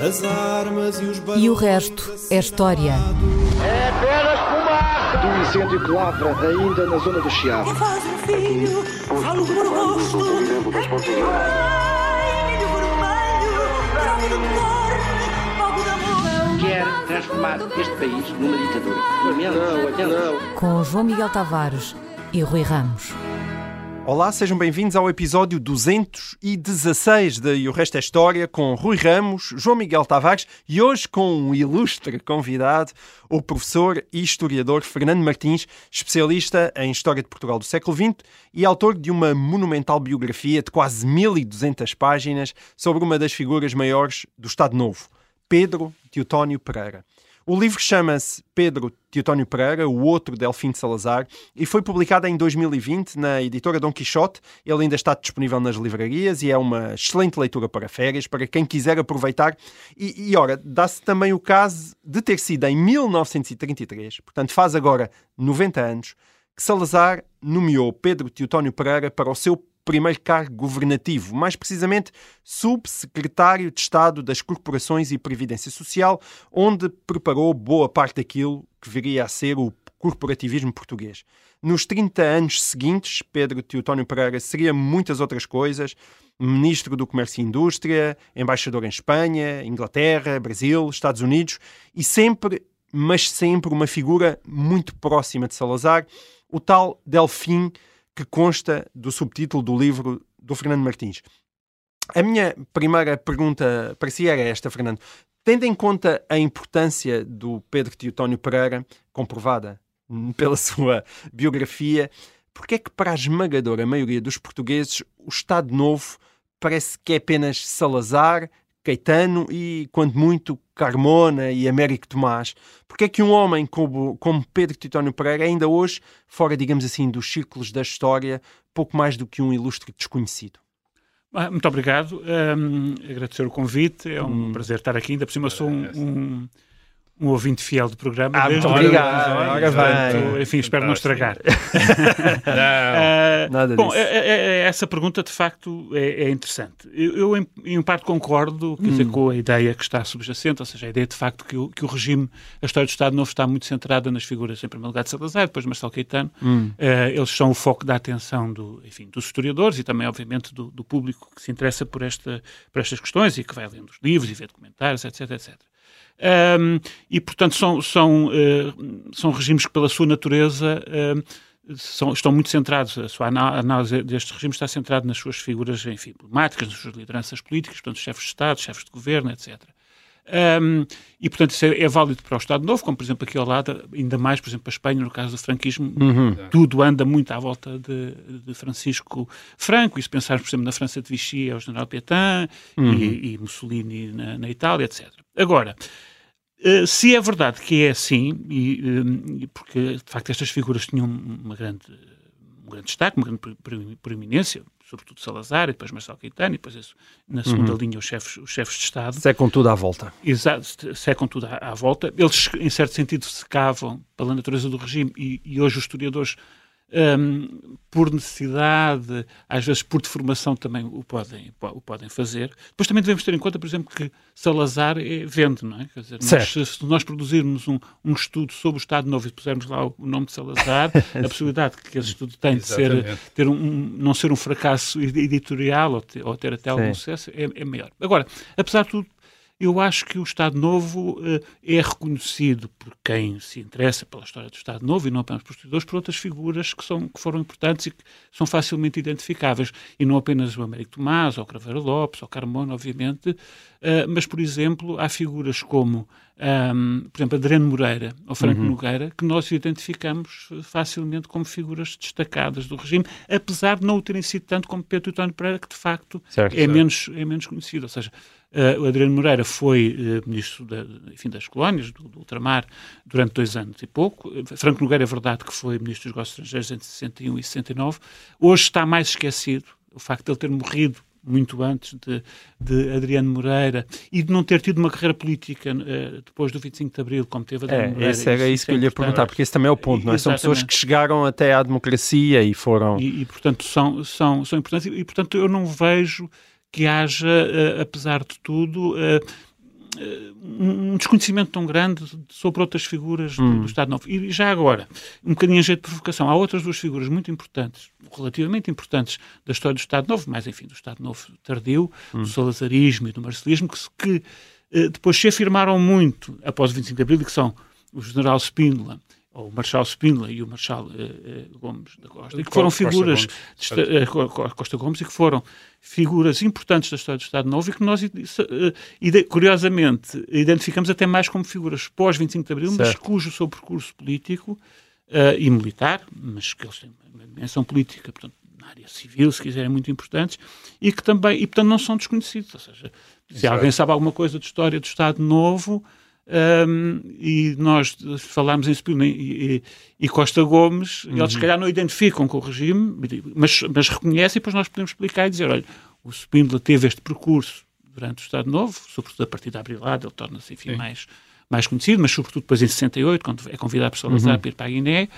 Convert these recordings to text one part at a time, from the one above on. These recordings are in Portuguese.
As armas e os E o resto é história. É apenas fumaça! Do incêndio que lavra ainda na zona do Chiado. Faz um filho, falo por rosto. Quer transformar este país numa ditadura. Lamento, Não, Com João Miguel Tavares e Rui Ramos. Olá, sejam bem-vindos ao episódio 216 de E o Resto é História com Rui Ramos, João Miguel Tavares e hoje com um ilustre convidado, o professor e historiador Fernando Martins, especialista em História de Portugal do século XX e autor de uma monumental biografia de quase 1200 páginas sobre uma das figuras maiores do Estado Novo, Pedro Teutónio Pereira. O livro chama-se Pedro Teutónio Pereira, o outro Delfim de Salazar, e foi publicado em 2020 na editora Dom Quixote. Ele ainda está disponível nas livrarias e é uma excelente leitura para férias, para quem quiser aproveitar. E, e ora, dá-se também o caso de ter sido em 1933, portanto faz agora 90 anos, que Salazar nomeou Pedro Teutónio Pereira para o seu primeiro cargo governativo, mais precisamente subsecretário de Estado das Corporações e Previdência Social, onde preparou boa parte daquilo que viria a ser o corporativismo português. Nos 30 anos seguintes, Pedro Teutónio Pereira seria muitas outras coisas, ministro do Comércio e Indústria, embaixador em Espanha, Inglaterra, Brasil, Estados Unidos e sempre, mas sempre uma figura muito próxima de Salazar, o tal Delfim que consta do subtítulo do livro do Fernando Martins. A minha primeira pergunta para si era esta, Fernando. Tendo em conta a importância do Pedro Teutónio Pereira, comprovada pela sua biografia, porque é que para a esmagadora maioria dos portugueses o Estado Novo parece que é apenas Salazar, Caetano e, quando muito, Carmona e Américo Tomás? Porque é que um homem como, como Pedro Teutónio Pereira, ainda hoje, fora, digamos assim, dos círculos da história, pouco mais do que um ilustre desconhecido? Ah, Muito obrigado. Um, agradecer o convite. É um prazer estar aqui. Ainda por cima, sou um, um, um ouvinte fiel do programa. Ah, muito obrigado. Portanto, Enfim, espero não estragar. Não, Ah, nada bom, disso. é- é- é- essa pergunta de facto é, é interessante. Eu, eu, em, em parte concordo quer dizer, Hum. com a ideia que está subjacente, ou seja, a ideia de facto que o, que o regime, a história do Estado Novo está muito centrada nas figuras, em primeiro lugar, de Salazar, depois de Marcelo Caetano. Hum. Eh, eles são o foco da atenção do, enfim, dos historiadores e também, obviamente, do, do público que se interessa por, esta, por estas questões e que vai lendo os livros e vê documentários, etc, etc. Ahm, e, portanto, são, são, eh, são regimes que, pela sua natureza, ahm, são- estão muito centrados, a sua análise deste regime está centrada nas suas figuras enfim, emblemáticas, nas suas lideranças políticas, portanto, chefes de Estado, chefes de governo, etc. Um, e, portanto, isso é, é válido para o Estado Novo, como, por exemplo, aqui ao lado, ainda mais, por exemplo, a Espanha, no caso do franquismo, tudo anda muito à volta de, de Francisco Franco, e se pensarmos, por exemplo, na França de Vichy, é o general Pétain, e, e Mussolini na, na Itália, etc. Agora, se é verdade que é assim, e, eh, porque, de facto, estas figuras tinham uma grande, um grande destaque, uma grande pre- pre- preeminência, sobretudo Salazar, e depois Marcelo Caetano, e depois, isso, na segunda linha, os chefes, os chefes de Estado, Se é tudo à volta. Exato, secam tudo à, à volta. Eles, em certo sentido, secavam pela natureza do regime e, e hoje os historiadores, hum, por necessidade, às vezes por deformação, também o podem, po- o podem fazer. Depois também devemos ter em conta, por exemplo, que Salazar é, vende, não é? Quer dizer, nós, se nós produzirmos um, um estudo sobre o Estado Novo e pusermos lá o, o nome de Salazar, a possibilidade que esse estudo tem de ser, ter um, um- não ser um fracasso ed- editorial ou, ter- ou ter até algum Sim. sucesso é, é maior. Agora, apesar de tudo, eu acho que o Estado Novo eh, é reconhecido por quem se interessa pela história do Estado Novo e não apenas por historiadores, por outras figuras que, são, que foram importantes e que são facilmente identificáveis. E não apenas o Américo Tomás, ou o Craveiro Lopes, ou o Carmona, obviamente, eh, mas, por exemplo, há figuras como, ahm, por exemplo, Adriano Moreira ou Franco Nogueira, que nós identificamos facilmente como figuras destacadas do regime, apesar de não o terem sido tanto como Pedro Teutónio Pereira, que de facto Certo. é menos, é menos conhecido. Ou seja, eh, o Adriano Moreira foi eh, ministro da, enfim, das colónias, do, do ultramar, durante dois anos e pouco. Eh, Franco Nogueira é verdade que foi ministro dos negócios estrangeiros entre 61 e 69. Hoje está mais esquecido o facto de ele ter morrido muito antes de, de Adriano Moreira e de não ter tido uma carreira política eh, depois do 25 de Abril, como teve Adriano É, Moreira. esse era isso que eu lhe ia perguntar, porque esse também é o ponto, não é? São pessoas que chegaram até à democracia e foram. E, e, portanto, são, são, são importantes. E, portanto, eu não vejo que haja, eh, apesar de tudo, eh, um desconhecimento tão grande sobre outras figuras do, do Estado Novo. E já agora, um bocadinho em jeito de provocação, há outras duas figuras muito importantes, relativamente importantes, da história do Estado Novo, mas enfim, do Estado Novo tardio, do salazarismo e do marcelismo, que, que depois se afirmaram muito após o 25 de Abril, e que são o general Spínola, ou o Marshal Spínola e o Marshal eh, eh, Gomes da Costa, e que foram Costa figuras, Gomes, de esta- eh, Co- Co- Costa Gomes, e que foram figuras importantes da história do Estado Novo e que nós, curiosamente, identificamos até mais como figuras pós-25 de Abril, mas Certo. cujo seu percurso político e militar, mas que eles têm uma dimensão política, portanto, na área civil, se quiserem, muito importantes, e que também, e portanto não são desconhecidos. Ou seja, se Exato. alguém sabe alguma coisa de história do Estado Novo, hum, e nós falarmos em Spínola e, e- Costa Gomes, eles se calhar não identificam com o regime, mas, mas reconhecem, e depois nós podemos explicar e dizer, olha, o Spínola teve este percurso durante o Estado Novo, sobretudo a partir da Abrilada, ele torna-se, enfim, Sim. mais, mais conhecido, mas sobretudo depois em 68, quando é convidado por Salazar para ir para a Guiné,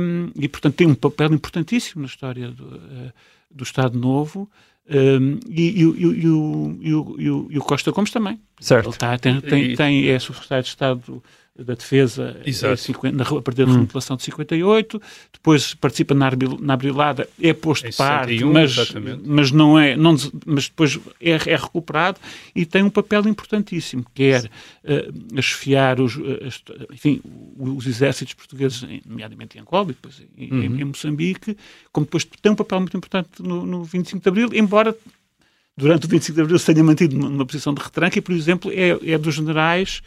hum, e portanto tem um papel importantíssimo na história do, eh, do Estado Novo, hum, e, e o- e o- e o- e o- e o- e o Costa Gomes também. Certo. Ele tá, tem, tem, E- tem, é secretário de Estado da Defesa Exato. em 50 na, a partir da remodelação de 58, depois participa na, na Abrilada, é posto de parte, 61, mas, exatamente. mas não é, não, mas depois é, é recuperado e tem um papel importantíssimo, que é eh, esfiar os, eh, as- enfim, os exércitos portugueses, em- nomeadamente em Angola e depois em, Uhum. em- em Moçambique, como depois tem um papel muito importante no, no 25 de Abril, embora durante o 25 de Abril se tenha mantido numa, numa posição de retranca e, por exemplo, é, é dos generais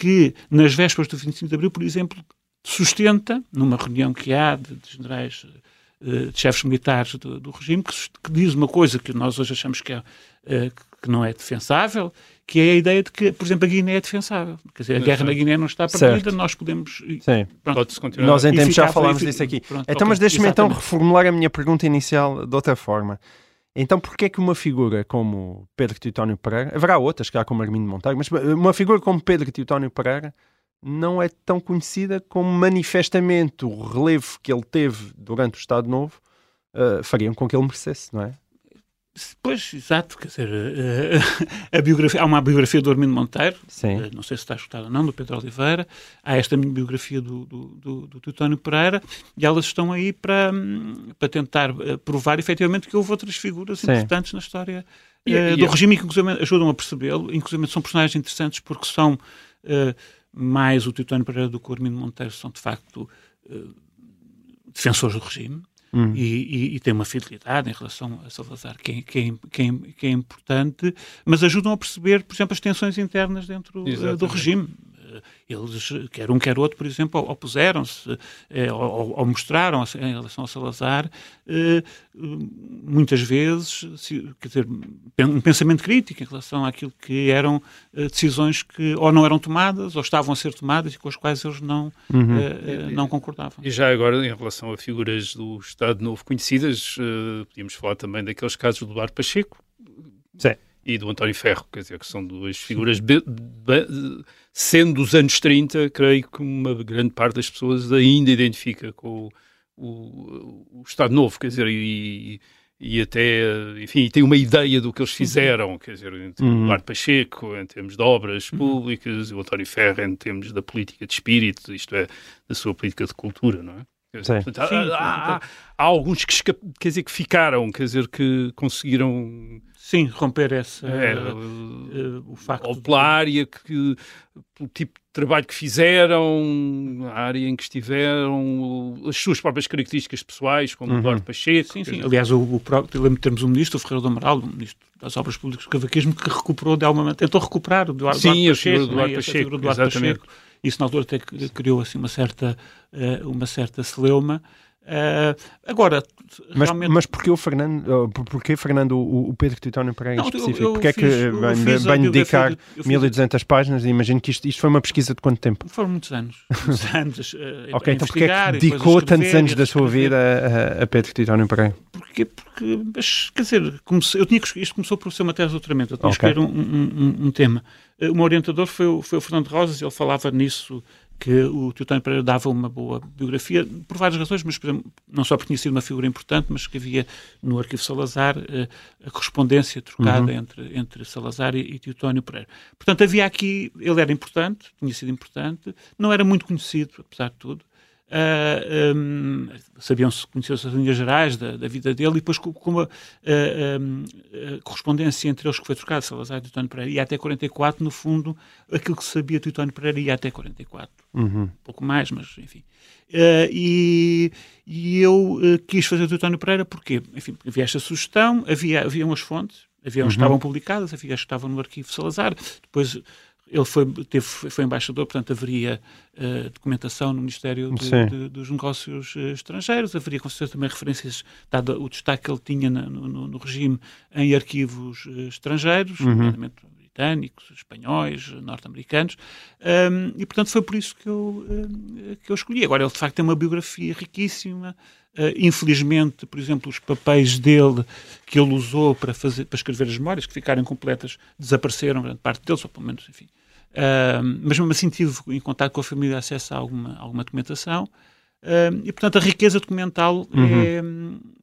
que, nas vésperas do 25 de Abril, por exemplo, sustenta, numa reunião que há de, de generais, eh, de chefes militares do, do regime, que, que diz uma coisa que nós hoje achamos que, é, eh, que não é defensável, que é a ideia de que, por exemplo, a Guiné é defensável. Quer dizer, a guerra na Guiné não está perdida, Certo. nós podemos... Sim. Pode-se continuar. Nós em E tempos já falámos disso aqui. pronto, então, ok, mas deixe-me então reformular a minha pergunta inicial de outra forma. Então, porquê é que uma figura como Pedro Teutónio Pereira, haverá outras, que há como Armindo Monteiro, mas uma figura como Pedro Teutónio Pereira não é tão conhecida como manifestamente o relevo que ele teve durante o Estado Novo eh, fariam com que ele merecesse, não é? Pois, exato, quer dizer, eh, a biografia, há uma biografia do Armindo Monteiro, Sim. eh, não sei se está escutada ou não, do Pedro Oliveira, há esta minha biografia do, do, do, do Teutónio Pereira, e elas estão aí para, hum, para tentar eh, provar efetivamente que houve outras figuras Sim. importantes na história E- eh, e- do regime e que inclusive ajudam a percebê-lo, inclusive são personagens interessantes porque são eh, mais o Teutónio Pereira do que o Armindo Monteiro, são de facto eh, defensores do regime, Hum. e, e- e tem uma fidelidade em relação a Salazar que é, que, é, que, é, que é importante, mas ajudam a perceber, por exemplo, as tensões internas dentro eh, do regime. Eh, Eles, quer um, quer outro, por exemplo, opuseram-se eh, ou, ou- mostraram em relação a Salazar eh, muitas vezes se- quer dizer, um pensamento crítico em relação àquilo que eram eh, decisões que ou não eram tomadas ou estavam a ser tomadas e com as quais eles não, Uhum. eh, eh, não concordavam. E já agora, em relação a figuras do Estado Novo conhecidas, eh, podíamos falar também daqueles casos do Eduardo Pacheco Sim. E do António Ferro, quer dizer, que são duas figuras, be- be- sendo dos anos 30, creio que uma grande parte das pessoas ainda identifica com o, o- o Estado Novo, quer dizer, e, e até, enfim, tem uma ideia do que eles fizeram, quer dizer, entre Uhum. o Eduardo Pacheco, em termos de obras públicas, e o António Ferro, em termos da política de espírito, isto é, da sua política de cultura, não é? Dizer, portanto, há, há- há- há alguns que, quer dizer, que ficaram, quer dizer, que conseguiram Sim, romper essa, é, eh, o facto ou de- pela área que, pelo tipo de trabalho que fizeram, a área em que estiveram, as suas próprias características pessoais, como o Uhum. Eduardo Pacheco. Sim, sim. Aliás, o, o próprio, lembro de termos um ministro, o Ferreira do Amaral, o ministro das Obras Públicas do Cavaquismo, que recuperou de alguma maneira, tentou recuperar o Eduardo, Sim, Eduardo Pacheco, é? Eduardo Essa figura do Pacheco, Eduardo. Pacheco. Isso na altura até criou assim uma certa, eh, uma certa celeuma. Eh, agora, Mas, realmente... mas porquê o Fernando, por- porquê, Fernando, o, o Pedro Teutónio Pereira em Não, eu- específico? eu Porquê é que fiz- a bem biografia dedicar do- eu fiz a- 1200 páginas e imagino que isto, isto foi uma pesquisa de quanto tempo? Foram muitos anos. Muitos anos eh, Ok, a então porquê é que dedicou tantos anos da sua vida a, a Pedro Teutónio Pereira? Porquê? Porque, mas, quer dizer, comecei- eu tinha que, isto começou por ser uma tese de doutoramento, eu tinha Ok. que escolher um, um- um- um tema. Eh, O meu orientador foi, o- foi o Fernando Rosas, ele falava nisso que o Teotónio Pereira dava uma boa biografia, por várias razões, mas não só porque tinha sido uma figura importante, mas que havia no Arquivo Salazar eh, a correspondência trocada Uhum. entre, entre Salazar e, e Teotónio Pereira. Portanto, havia aqui, ele era importante, tinha sido importante, não era muito conhecido, apesar de tudo. Ah, hum, sabiam-se, conheciam-se as linhas gerais da, da vida dele e depois com, com uma ah, hum, a correspondência entre eles que foi trocada, Salazar e Teotónio Pereira, ia até 44, no fundo, aquilo que sabia Teotónio Pereira ia até 44 Uhum. um pouco mais, mas enfim. Eh, e, e eu quis fazer o Teotónio Pereira porque, enfim, havia esta sugestão, havia, havia umas fontes, havia que estavam publicadas, havia as que estavam no arquivo Salazar, depois ele foi, teve, foi embaixador, portanto haveria eh, documentação no Ministério de- de- dos Negócios eh, Estrangeiros, haveria com certeza também referências, dado o destaque que ele tinha na- no, no- regime em arquivos eh, estrangeiros, nomeadamente britânicos, espanhóis, norte-americanos, um, e portanto foi por isso que eu, um, que eu escolhi. Agora, ele de facto tem uma biografia riquíssima. Uh, infelizmente, por exemplo, os papéis dele que ele usou para, fazer, para escrever as memórias, que ficaram incompletas, desapareceram, grande parte deles, ou pelo menos, enfim. Um, mas mesmo assim tive em contato com a família acesso a alguma, alguma documentação. Um, e, portanto, a riqueza documental, é,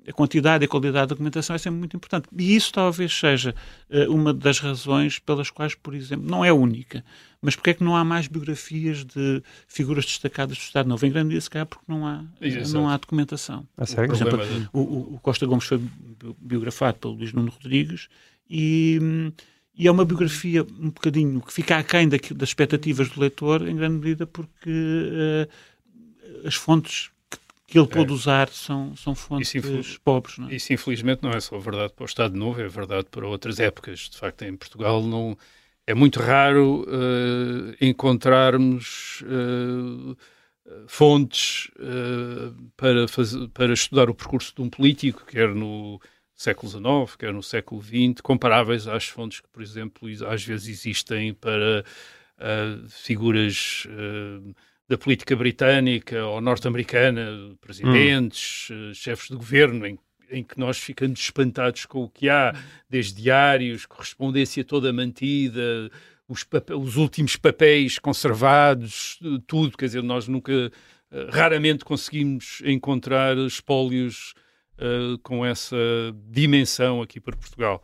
a quantidade e a qualidade da documentação é sempre muito importante. E isso talvez seja eh, uma das razões pelas quais, por exemplo, não é única, mas porque é que não há mais biografias de figuras destacadas do Estado Novo? Em grande medida, se calhar, porque não há, Exato. não há documentação. A sério? Por exemplo, o, o- Costa Gomes foi bi- biografado pelo Luís Nuno Rodrigues e, e é uma biografia um bocadinho que fica aquém daqui- das expectativas do leitor, em grande medida porque eh, as fontes que, ele pôde usar são, são fontes Isso pobres. Não é? Isso, infelizmente, não é só verdade para o Estado Novo, é verdade para outras épocas. De facto, em Portugal não é muito raro eh, encontrarmos eh, fontes eh, para, fazer, para estudar o percurso de um político, quer no século XIX, quer no século XX, comparáveis às fontes que, por exemplo, às vezes existem para figuras da política britânica ou norte-americana, presidentes, eh, chefes de governo, em, em que nós ficamos espantados com o que há, desde diários, correspondência toda mantida, os, os últimos papéis conservados, eh, tudo, quer dizer, nós nunca, eh, raramente conseguimos encontrar espólios eh, com essa dimensão aqui para Portugal.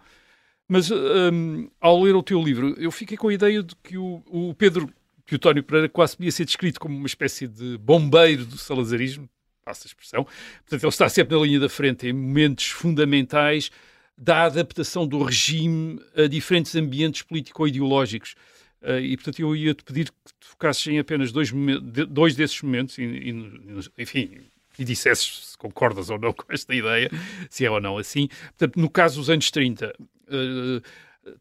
Mas hum, ao ler o teu livro, eu fiquei com a ideia de que o, o Pedro Teotónio Pereira quase podia ser descrito como uma espécie de bombeiro do salazarismo, passa a expressão. Portanto, ele está sempre na linha da frente em momentos fundamentais da adaptação do regime a diferentes ambientes político-ideológicos. Eh, e, portanto, eu ia-te pedir que te focasses em apenas dois, dois desses momentos, e, e, enfim, e dissesses se concordas ou não com esta ideia, se é ou não assim. Portanto, no caso dos anos 30, eh,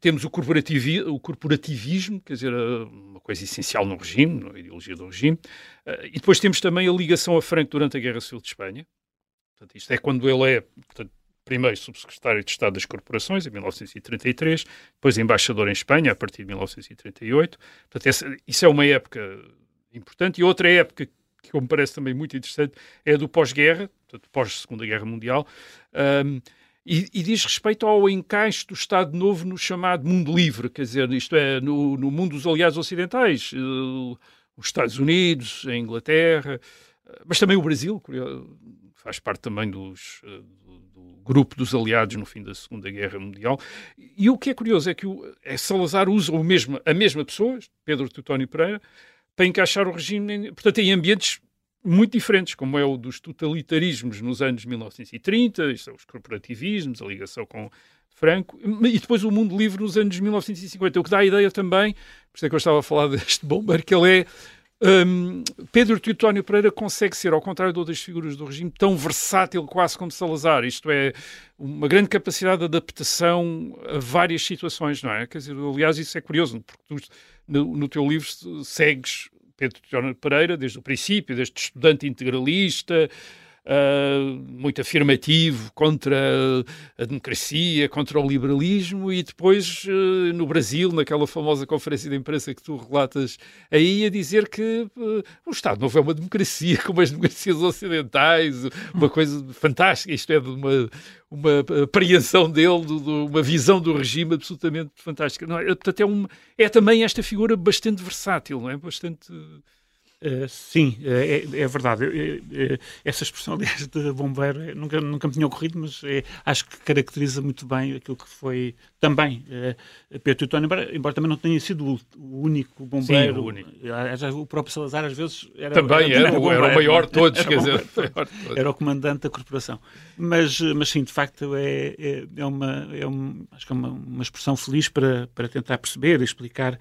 temos o, corporativi o corporativismo, quer dizer, eh, uma coisa essencial no regime, na ideologia do regime, eh, e depois temos também a ligação a Franco durante a Guerra Civil de Espanha. Portanto, isto é quando ele é, portanto, primeiro subsecretário de Estado das Corporações, em 1933, depois embaixador em Espanha, a partir de 1938. Portanto, essa, isso é uma época importante. E outra época que me parece também muito interessante é a do pós-guerra, pós-Segunda Guerra Mundial, e, e, diz respeito ao encaixe do Estado Novo no chamado mundo livre, quer dizer, isto é, no, no mundo dos aliados ocidentais, uh, os Estados Unidos, a Inglaterra, uh, mas também o Brasil, faz parte também dos, uh, do, do, grupo dos aliados no fim da Segunda Guerra Mundial. E o que é curioso é que o, é Salazar usa o mesmo, a mesma pessoa, Pedro Teutónio Pereira, para encaixar o regime, portanto, em ambientes muito diferentes, como é o dos totalitarismos nos anos 1930, isto é, os corporativismos, a ligação com Franco, e depois o mundo livre nos anos 1950, o que dá a ideia também, por isso é que eu estava a falar deste bomber, que ele é um, Pedro Teutónio Pereira consegue ser, ao contrário de outras figuras do regime, tão versátil quase como Salazar. Isto é, uma grande capacidade de adaptação a várias situações, não é? Quer dizer, aliás, isso é curioso, porque tu, no, no teu livro segues Pedro Pereira desde o princípio, desde estudante integralista, Uh, muito afirmativo contra a democracia, contra o liberalismo, e depois uh, no Brasil, naquela famosa conferência de imprensa que tu relatas aí, a dizer que uh, o Estado Novo é uma democracia, como as democracias ocidentais, uma coisa fantástica, isto é, de uma, uma apreensão dele, de, de uma visão do regime absolutamente fantástica. Não é? Portanto, é, um, é também esta figura bastante versátil, não é? Bastante Uh, sim, uh, é, é, verdade. Essa expressão, aliás, de bombeiro nunca, nunca me tinha ocorrido, mas acho que caracteriza muito bem aquilo que foi também Pedro Teutónio, embora, embora, também não tenha sido o, o único bombeiro. Sim, o, único. o próprio Salazar, às vezes, era, também era, era, o, era o maior de todos, era, quer dizer, era o comandante da corporação. Mas, mas sim, de facto, é, é, é uma, é acho que é uma, uma expressão feliz para, para tentar perceber e explicar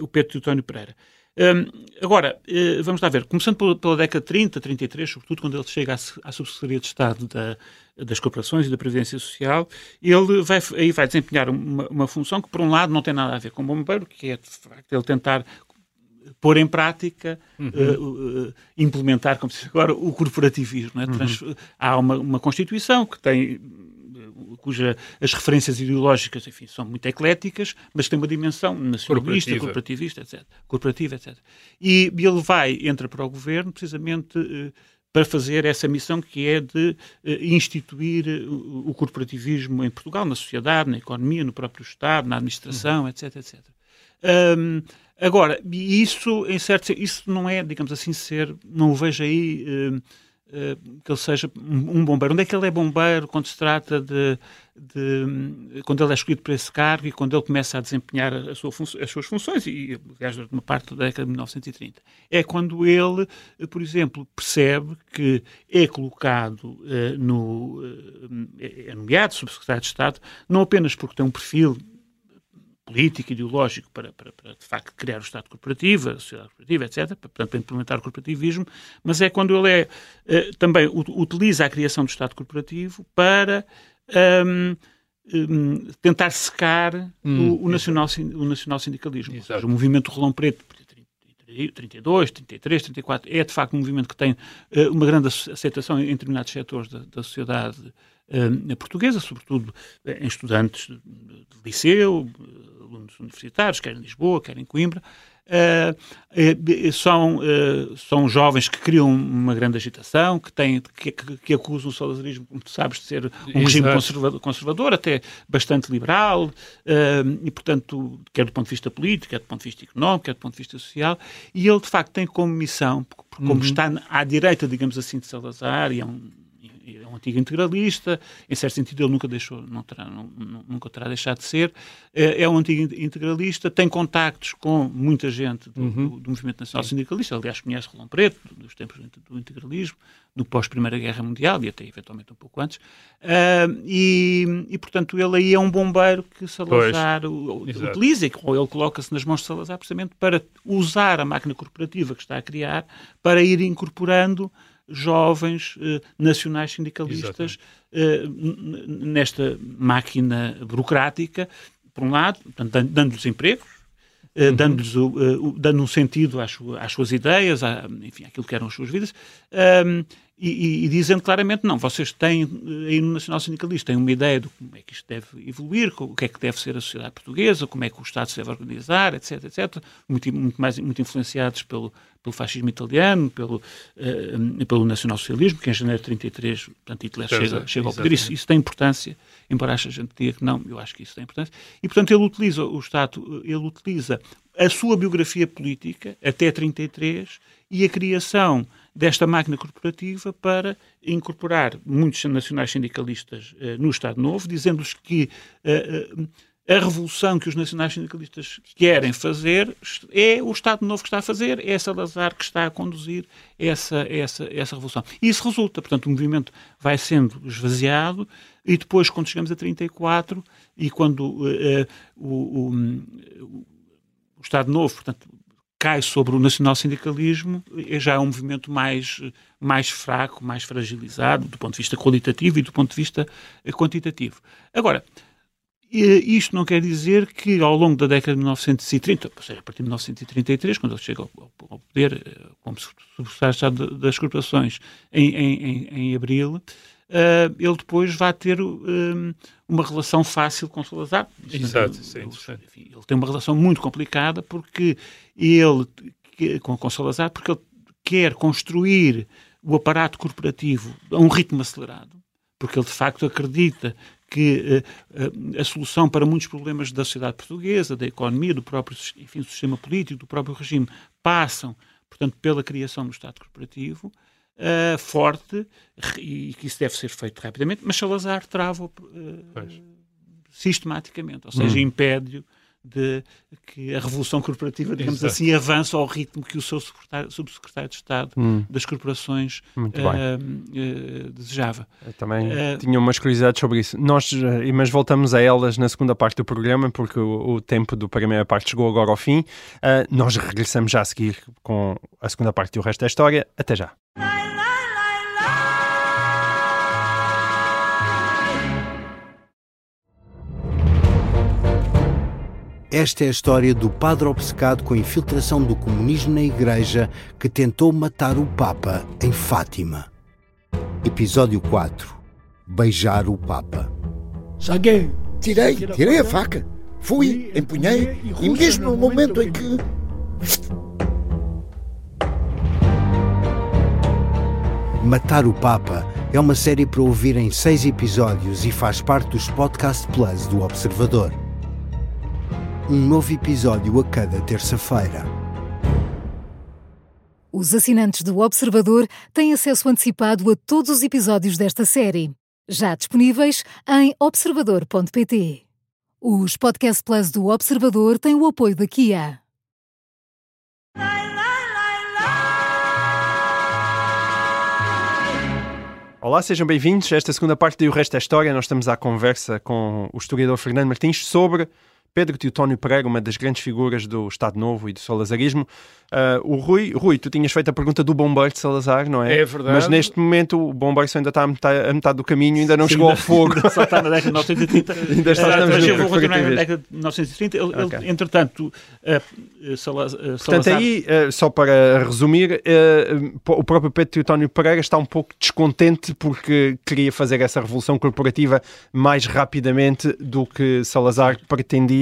o Pedro Teutónio Pereira. Um, agora, uh, vamos lá ver, começando pela, pela, década de 30, 33, sobretudo quando ele chega à, à Subsecretaria de Estado da, das Corporações e da Previdência Social, ele vai, aí vai desempenhar uma, uma, função que, por um lado, não tem nada a ver com o bombeiro, que é, de facto, ele tentar pôr em prática, uhum. uh, implementar, como se diz agora, o corporativismo. É? Uhum. Há uma, uma Constituição que tem cuja as referências ideológicas, enfim, são muito ecléticas, mas tem uma dimensão nacionalista, corporativa, corporativista, etc. Corporativa, etc. E ele vai, entra para o governo precisamente eh, para fazer essa missão que é de eh, instituir eh, o corporativismo em Portugal, na sociedade, na economia, no próprio Estado, na administração, uhum. etc, etc. Um, agora, isso, em certo isso não é, digamos assim, ser, não o vejo aí que ele seja um bombeiro. Onde é que ele é bombeiro quando se trata de, de, quando ele é escolhido para esse cargo e quando ele começa a desempenhar a sua as suas funções, e aliás, durante uma parte da década de 1930. É quando ele, por exemplo, percebe que é colocado uh, no. Uh, é nomeado subsecretário de Estado, não apenas porque tem um perfil político, ideológico, para, para, para, de facto criar o Estado corporativo, a sociedade corporativa, etc., para, portanto, para implementar o corporativismo, mas é quando ele é, uh, também utiliza a criação do Estado corporativo para um, um, tentar secar hum, o, o, nacional, o nacional sindicalismo. Ou seja, o movimento Rolão Preto, 32, 33, 34, é de facto um movimento que tem uh, uma grande aceitação em determinados setores da, da sociedade uh, portuguesa, sobretudo em estudantes de, de liceu, alunos universitários, quer em Lisboa, quer em Coimbra, uh, são, uh, são jovens que criam uma grande agitação, que, têm, que, que, acusam o salazarismo, como tu sabes, de ser um Exato. regime conservador, conservador, até bastante liberal, uh, e, portanto, quer do ponto de vista político, quer do ponto de vista económico, quer do ponto de vista social, e ele, de facto, tem como missão, como uhum. está à direita, digamos assim, de Salazar, e é um é um antigo integralista, em certo sentido ele nunca deixou, não terá, não, nunca terá deixado de ser, é, é, um antigo integralista, tem contactos com muita gente do, uhum. do, do movimento nacional Sim. sindicalista, aliás conhece Rolão Preto, dos tempos do integralismo, do pós-Primeira Guerra Mundial e até eventualmente um pouco antes, uh, e, e, portanto ele aí é um bombeiro que Salazar pois, utiliza, e ele coloca-se nas mãos de Salazar precisamente para usar a máquina corporativa que está a criar para ir incorporando jovens eh, nacionais sindicalistas eh, nesta máquina burocrática, por um lado, dando-lhes empregos, eh, uhum. dando-lhes dando um sentido às, às suas ideias, à, enfim, àquilo que eram as suas vidas, um, e, e, e, dizendo claramente, não, vocês têm, aí no Nacional Sindicalista, têm uma ideia de como é que isto deve evoluir, o que é que deve ser a sociedade portuguesa, como é que o Estado se deve organizar, etc, etc, muito, muito mais, muito influenciados pelo, pelo fascismo italiano, pelo, uh, pelo nacionalsocialismo, que em janeiro de 33, portanto, Hitler chega, chega ao poder. Isso, isso tem importância, embora a gente diga que não, eu acho que isso tem importância. E, portanto, ele utiliza o Estado, ele utiliza a sua biografia política, até 33, e a criação desta máquina corporativa para incorporar muitos nacionais sindicalistas uh, no Estado Novo, dizendo-lhes que uh, a revolução que os nacionais sindicalistas querem fazer é o Estado Novo que está a fazer, é Salazar que está a conduzir essa, essa, essa revolução. E isso resulta, portanto, o movimento vai sendo esvaziado e depois, quando chegamos a 34 e quando uh, o, o, o Estado Novo, portanto, cai sobre o nacional-sindicalismo, já é um movimento mais, mais fraco, mais fragilizado, do ponto de vista qualitativo e do ponto de vista eh, quantitativo. Agora, isto não quer dizer que ao longo da década de 1930, ou seja, a partir de 1933, quando ele chega ao, poder eh, como secretário das corporações em, em, em abril, Uh, ele depois vai ter um, uma relação fácil com Salazar. Exato, sim, ele, enfim, ele tem uma relação muito complicada porque ele, com, com Salazar, porque ele quer construir o aparato corporativo a um ritmo acelerado, porque ele de facto acredita que uh, uh, a solução para muitos problemas da sociedade portuguesa, da economia, do próprio enfim, do sistema político, do próprio regime, passam portanto, pela criação do Estado corporativo, uh, forte, e que isso deve ser feito rapidamente, mas Salazar trava uh, sistematicamente, ou seja, Hum. impede de que a revolução corporativa, digamos Exato. assim, avance ao ritmo que o seu secretário- subsecretário de Estado Hum, das corporações ah, ah, desejava. Eu também Eh, tinha umas curiosidades sobre isso. Nós, eh, mas voltamos a elas na segunda parte do programa, porque o, o tempo da primeira parte chegou agora ao fim. Eh, nós regressamos já a seguir com a segunda parte e o resto da história. Até já. Esta é a história do padre obcecado com a infiltração do comunismo na Igreja que tentou matar o Papa em Fátima. Episódio 4 Beijar o Papa. Saguei, tirei, tirei a faca. Fui, empunhei e mesmo no momento em que. Matar o Papa é uma série para ouvir em seis episódios e faz parte dos Podcast Plus do Observador. Um novo episódio a cada terça-feira. Os assinantes do Observador têm acesso antecipado a todos os episódios desta série, já disponíveis em observador.pt. Os Podcast Plus do Observador têm o apoio da Kia. Olá, sejam bem-vindos a esta segunda parte do Resto da História. Nós estamos à conversa com o historiador Fernando Martins sobre Pedro Teutónio Pereira, uma das grandes figuras do Estado Novo e do salazarismo. Ah, o Rui, Rui, tu tinhas feito a pergunta do bombeiro de Salazar, não é? É verdade. Mas neste momento o bombeiro só ainda está a metade, a metade do caminho, ainda não Sim, chegou ao ainda- fogo. ainda Só está na década de 1930. Ainda está- estamos mas eu vou continuar na década de 1930. Ele, ele, Ok. entretanto, eh, eh, Salaz- eh, Portanto, Salazar... aí, só para resumir, o próprio Pedro Teutónio Pereira está um pouco descontente porque queria fazer essa revolução corporativa mais rapidamente do que Salazar pretendia.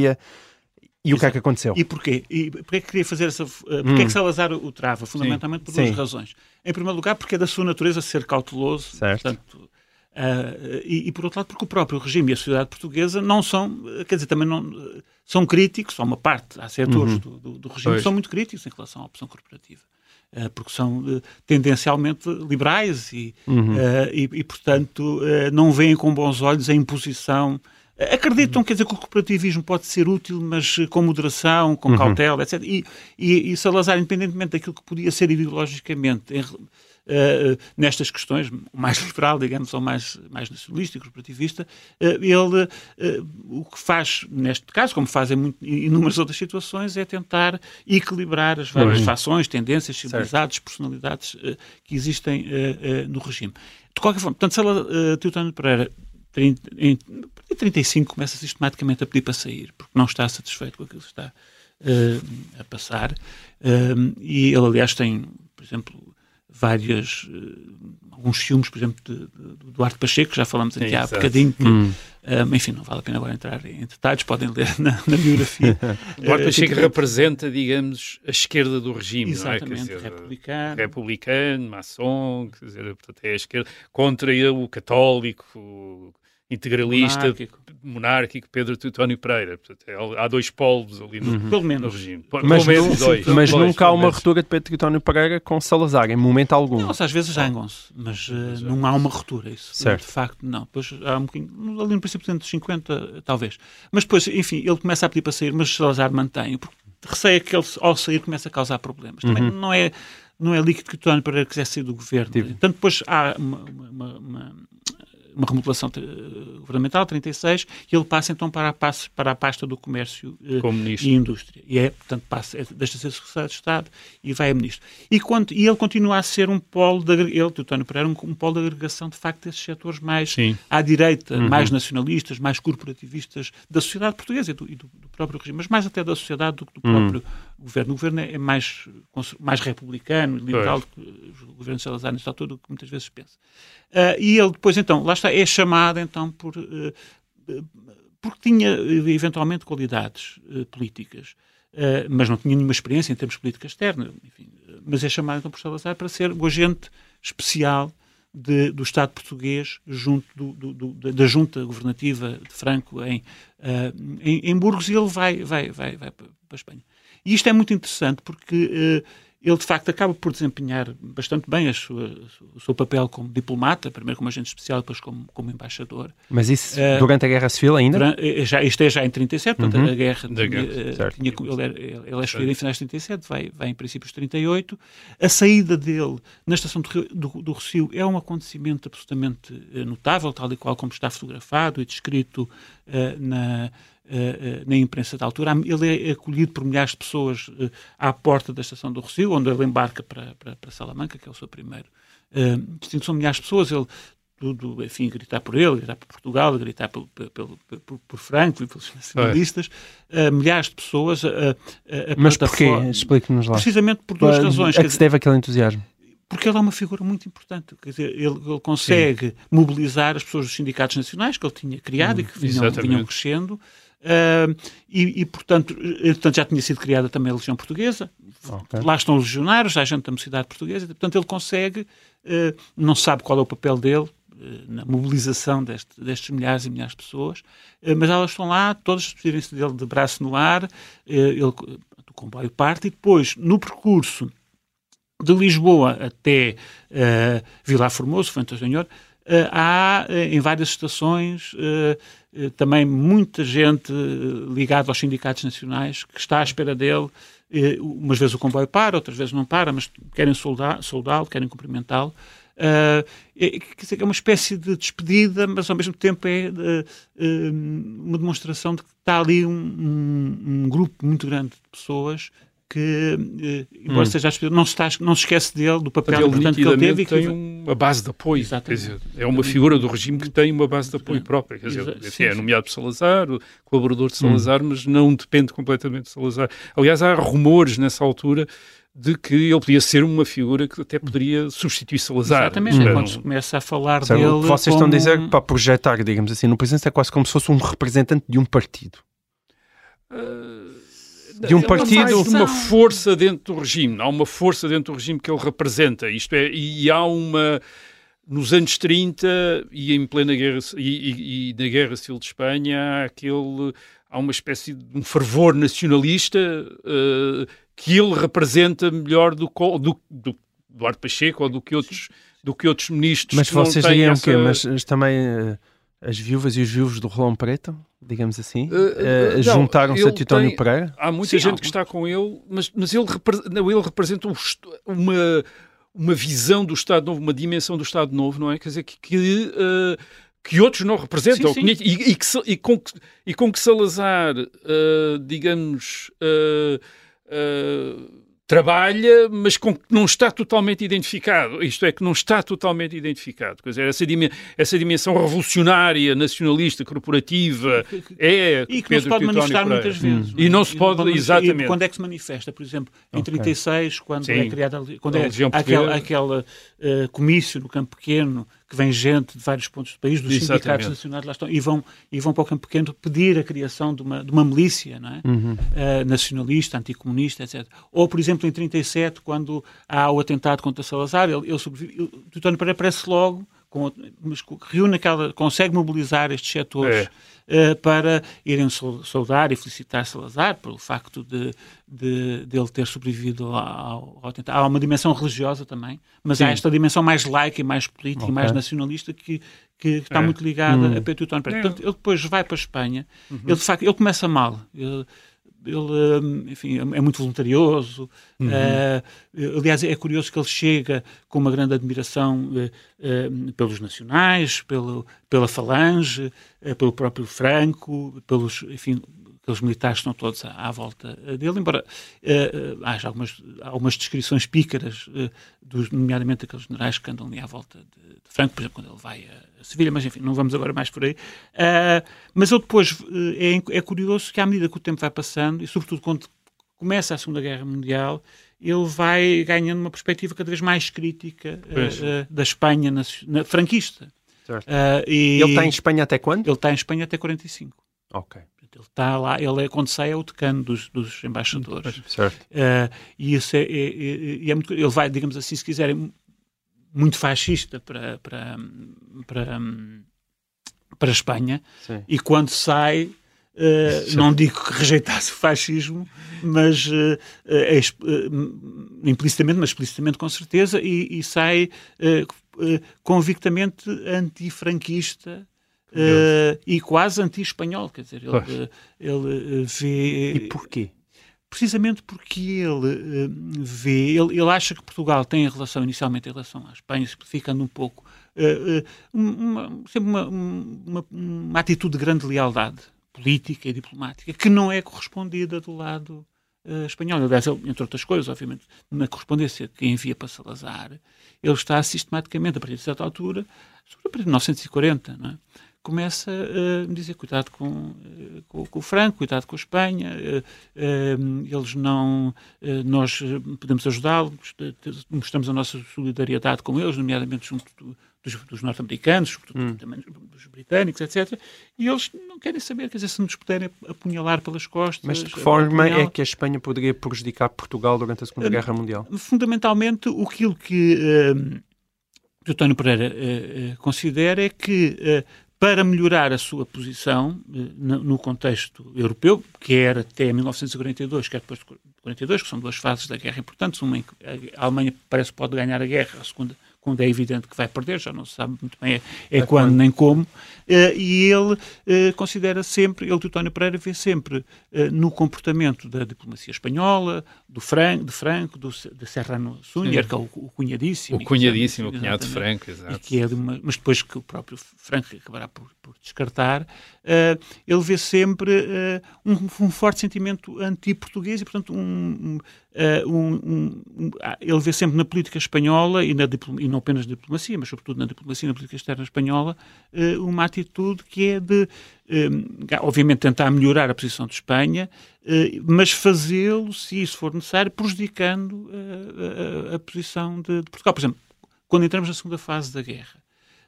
E o que é que aconteceu? E porquê? E porquê é que queria fazer essa. eh, Porquê é que Salazar o trava? Fundamentalmente por duas Sim. razões. Em primeiro lugar, porque é da sua natureza ser cauteloso. Certo. Portanto, ah, e, e, por outro lado, porque o próprio regime e a sociedade portuguesa não são. eh, Quer dizer, também não. São críticos, há uma parte, há setores Uhum. do, do- do regime Pois. que são muito críticos em relação à opção corporativa. eh, Porque são eh, tendencialmente liberais e, Uhum. e, e, portanto, não veem com bons olhos a imposição. Acreditam, quer dizer, que o cooperativismo pode ser útil, mas eh, com moderação, com cautela, etc. E, e, e Salazar, independentemente daquilo que podia ser ideologicamente em eh, nestas questões, mais liberal, digamos, ou mais, mais nacionalista e corporativista, eh, ele eh, o que faz, neste caso, como faz em muito, em inúmeras outras situações, é tentar equilibrar as várias Uhum. fações, tendências, civilizados, personalidades que existem no regime. De qualquer forma, portanto, Sala, uh, Teutônio Pereira 30, em, em 35 começa sistematicamente a pedir para sair, porque não está satisfeito com aquilo que está eh, a passar. Um, e ele, aliás, tem, por exemplo, várias, eh, alguns filmes, por exemplo, de, de, do Duarte Pacheco, que já falamos aqui Sim, há exato. bocadinho, que, Hum. um, enfim, não vale a pena agora entrar em detalhes, podem ler na, na biografia. Duarte Eh, Pacheco tipo, representa, digamos, a esquerda do regime, Exatamente, não é? Quer dizer, republicano. republicano, maçom, quer dizer, portanto, é a esquerda, contra ele, o católico, o integralista, monárquico. monárquico, Pedro Teutónio Pereira. Portanto, é- há dois polos ali no, Pelo no menos. regime. Mas, Pelo menos nu- dois. mas Dois, nunca há pelo uma menos. ruptura de Pedro Teutónio Pereira com Salazar, em momento algum. Não, às vezes zangam-se, mas eh, não há uma ruptura, isso. Certo. De facto, não. Depois há um bocadinho, ali no princípio dos 50, talvez. Mas depois, enfim, ele começa a pedir para sair, mas Salazar mantém, porque receia que ele, ao sair, começa a causar problemas. Também Uhum. não é não é líquido que o António Pereira quisesse sair do governo. Tipo. Portanto, depois há uma, uma, uma, uma- remodelação eh, governamental, 36, e ele passa então para a, pasta, para a pasta do comércio eh, e indústria. E é, portanto, passa, é, deixa de ser secretário de Estado e vai a ministro. E, quando, e ele continua a ser um polo, de, ele, Teutónio Pereira, um, um polo de agregação, de facto, desses setores mais Sim. à direita, Uhum. mais nacionalistas, mais corporativistas da sociedade portuguesa e do, e do- do próprio regime, mas mais até da sociedade do que do Uhum. Governo. O governo é mais, mais republicano e liberal do que o governo de Salazar, nesta altura, do que muitas vezes se pensa. Ah, e ele depois, então, lá está, é chamado, então, por... eh, porque tinha, eventualmente, qualidades eh, políticas, eh, mas não tinha nenhuma experiência em termos de política externa, enfim, mas é chamado, então, por Salazar para ser o agente especial de- do Estado português junto do- do- do- da- junta governativa de Franco em, eh, em, em Burgos e ele vai, vai, vai, vai para a Espanha. E isto é muito interessante porque eh, ele de facto acaba por desempenhar bastante bem a sua, o seu papel como diplomata, primeiro como agente especial, depois como, como embaixador. Mas isso Eh, durante a Guerra Civil ainda? Durante- eh, já, isto é já em 37, portanto, Uhum. a guerra, tinha, guerra, tinha- ele, era- ele é escolhido em finais de 37, vai, vai em princípios de 38. A saída dele na estação do, Rio- do, do Rocio é um acontecimento absolutamente notável, tal e qual como está fotografado e descrito eh, na, eh, na imprensa da altura. Ele é acolhido por milhares de pessoas eh, à porta da estação do Rocio, onde ele embarca para, para, para Salamanca, que é o seu primeiro destino. São milhares de pessoas. Ele tudo, enfim, gritar por ele, gritar por Portugal, gritar pelo, por, por Franco e pelos nacionalistas, eh, milhares de pessoas. Mas porquê? Explique-nos lá. Precisamente por duas razões. A quer que se deve aquele entusiasmo? porque ele é uma figura muito importante. Quer dizer, ele, ele consegue mobilizar as pessoas dos sindicatos nacionais que ele tinha criado e que vinham, vinham crescendo. E, e, portanto, eh, portanto, já tinha sido criada também a Legião Portuguesa. Ok. Lá estão os legionários, há gente da mocidade portuguesa. Portanto, ele consegue, eh, não sabe qual é o papel dele eh, na mobilização deste- destes milhares e milhares de pessoas, mas elas estão lá, todas despedirem-se dele de braço no ar, ele, o comboio parte e depois, no percurso de Lisboa até eh, Vila Formoso, Fuente do Senhor, há eh, em várias estações eh, eh, também muita gente eh, ligada aos sindicatos nacionais que está à espera dele. Eh, umas vezes o comboio para, outras vezes não para, mas querem soldá-lo, querem cumprimentá-lo. Eh, é, é uma espécie de despedida, mas ao mesmo tempo é eh, eh, uma demonstração de que está ali um, um- um grupo muito grande de pessoas que, eh, embora seja despedido, não se, está, não se esquece dele, do papel Ele importante que ele teve. que- tem uma base de apoio. Dizer, é uma figura do regime que tem uma base de apoio própria. Quer dizer, Exa- até sim, é nomeado por Salazar, colaborador de Salazar, mas não depende completamente de Salazar. Aliás, há rumores nessa altura de que ele podia ser uma figura que até poderia substituir Salazar. Exatamente, é, quando se começa a falar Sabe, dele. o que vocês como... estão a dizer para projetar, digamos assim, no presidente é quase como se fosse um representante de um partido. De um Ele partido- uma força dentro do regime. Há uma força dentro do regime que ele representa. Isto é, e há uma nos anos 30 e em plena guerra e, e- e na Guerra Civil de Espanha há aquele há uma espécie de um fervor nacionalista eh, que ele representa melhor do do Eduardo Pacheco ou do que outros do que outros ministros Mas que não vocês têm diriam o essa- quê? Mas, mas também eh, as viúvas e os viúvos do Rolão Preto, digamos assim, eh, não, juntaram-se a ele Teutónio tem- Pereira? Há muita Sim, gente há- que está com ele, mas, mas ele, repre- não, ele representa um uma, uma visão do Estado Novo, uma dimensão do Estado Novo, não é? Quer dizer, que, que, eh, que outros não representam. Sim, sim. E, e que e com, que- e com que Salazar, digamos, trabalha, mas com que não está totalmente identificado. Isto é, que não está totalmente identificado. Quer dizer, essa, essa dimensão revolucionária, nacionalista, corporativa, é E que não se Pedro pode Teutónio manifestar Pereira. muitas vezes. E não se pode- manifestar- exatamente. E quando é que se manifesta? Por exemplo, em 36, quando Sim. é criada quando A é Portuguesa. aquela eh, comício no Campo Pequeno, que vem gente de vários pontos do país, dos Exatamente. sindicatos nacionais lá estão, e vão, e vão para o Campo Pequeno pedir a criação de uma, de uma milícia, não é? Eh, nacionalista, anticomunista, etc. Ou, por exemplo, em 37, quando há o atentado contra Salazar, ele, ele sobrevive, ele- o Teutónio Pereira aparece logo, com, mas reúne aquela, consegue mobilizar estes setores É. eh, para irem saudar e felicitar Salazar pelo facto de, de, de ele ter sobrevivido ao, ao atentado. Há uma dimensão religiosa também, mas há Sim. esta dimensão mais laica e mais política e mais nacionalista que, que está É. muito ligada Hum. a Pedro Pereira. É. Portanto, ele depois vai para a Espanha, Uhum. ele de facto ele começa mal. Ele, ele, hum, enfim, é muito voluntarioso. Uhum. eh, aliás, é curioso que ele chega com uma grande admiração eh, eh, pelos nacionais, pelo, pela Falange, pelo próprio Franco, pelos, enfim, aqueles militares que estão todos à, à volta dele, embora eh, haja algumas, algumas descrições pícaras, dos, nomeadamente aqueles generais que andam ali à volta de, de Franco, por exemplo, quando ele vai a Sevilha, mas enfim, não vamos agora mais por aí. Ah, mas ele depois, eh, é, é curioso que à medida que o tempo vai passando, e sobretudo quando começa a Segunda Guerra Mundial, ele vai ganhando uma perspectiva cada vez mais crítica Pois. eh, da Espanha nacio- na- franquista. Certo. Ah, e Ele está em Espanha até quando? ele está em Espanha até 45. Ok, Ele está lá, ele é, quando sai é o decano dos, dos embaixadores. certo. Ah, e isso é, é- é- é muito, ele vai, digamos assim, se quiserem, muito fascista para, para, para, para a Espanha. Sim. E quando sai, Uh, não digo que rejeitasse o fascismo, mas uh, uh, implicitamente, mas explicitamente com certeza, e, e sai convictamente antifranquista e quase anti-espanhol. Quer dizer, ele, ele vê. E porquê? Precisamente porque ele uh, vê, ele, ele, acha que Portugal tem em relação, inicialmente em relação à Espanha, simplificando um pouco, uh, uh, uma, sempre uma, uma, uma, atitude de grande lealdade política e diplomática, que não é correspondida do lado espanhol. Aliás, ele, entre outras coisas, obviamente, na correspondência que envia para Salazar, ele está sistematicamente, a partir de certa altura, sobre a partir de 1940, não é? Começa a me dizer cuidado com, eh, com, com, o Franco, cuidado com a Espanha, eh, eh, eles não, nós podemos ajudá-los, mostramos a nossa solidariedade com eles, nomeadamente junto do, dos, dos norte-americanos, hum. também dos britânicos, etc. E eles não querem saber, quer dizer, se nos puderem apunhalar pelas costas. Mas de que forma apunhal... é que a Espanha poderia prejudicar Portugal durante a Segunda Guerra Mundial? Fundamentalmente, aquilo que uh, António Pereira uh, considera é que para melhorar a sua posição eh, no contexto europeu, que era até 1942, quer depois de 42, que são duas fases da guerra importantes, uma em que a Alemanha parece que pode ganhar a guerra, a segunda é evidente que vai perder, já não se sabe muito bem é, é, é quando, nem como, uh, e ele uh, considera sempre, ele, Teutónio Pereira, vê sempre uh, no comportamento da diplomacia espanhola, do Franco, de Franco, do, de Serrano Sunyer, que é o, o cunhadíssimo. O cunhadíssimo, o cunhado de Franco, exato. Que é de uma, mas depois que o próprio Franco acabará por, por descartar, ele vê sempre um, um, forte sentimento anti-português e, portanto, um, um, um, ah, ele vê sempre na política espanhola e, na, e não apenas na diplomacia, mas sobretudo na diplomacia e na política externa espanhola, uh, uma atitude que é de, uh, obviamente, tentar melhorar a posição de Espanha, uh, mas fazê-lo, se isso for necessário, prejudicando a, a, posição de, de, Portugal. Por exemplo, quando entramos na segunda fase da guerra,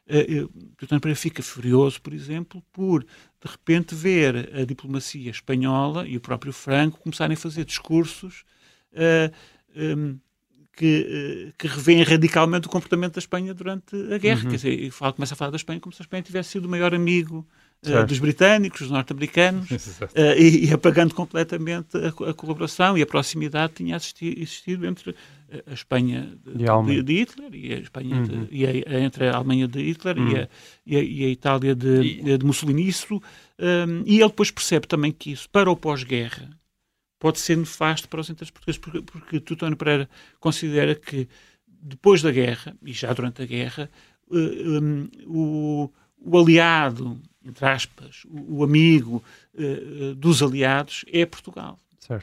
uh, António Pereira fica furioso, por exemplo, por de repente ver a diplomacia espanhola e o próprio Franco começarem a fazer discursos uh, um, que, uh, que revêem radicalmente o comportamento da Espanha durante a guerra. Uhum. Quer dizer, fala, começa a falar da Espanha como se a Espanha tivesse sido o maior amigo uh, dos britânicos, dos norte-americanos, e, e, apagando completamente a, a, colaboração e a proximidade que tinha existido entre a Espanha de, de, de, Hitler e a Espanha uhum. de, e a, entre a Alemanha de Hitler uhum. e, a, e, e, a, Itália de, e... de Mussolini. Isso, um, e ele depois percebe também que isso, para o pós-guerra, pode ser nefasto para os interesses portugueses, porque, porque Tutónio Pereira considera que depois da guerra, e já durante a guerra, uh, um, o, o, aliado, entre aspas, o, o amigo uh, dos aliados é Portugal.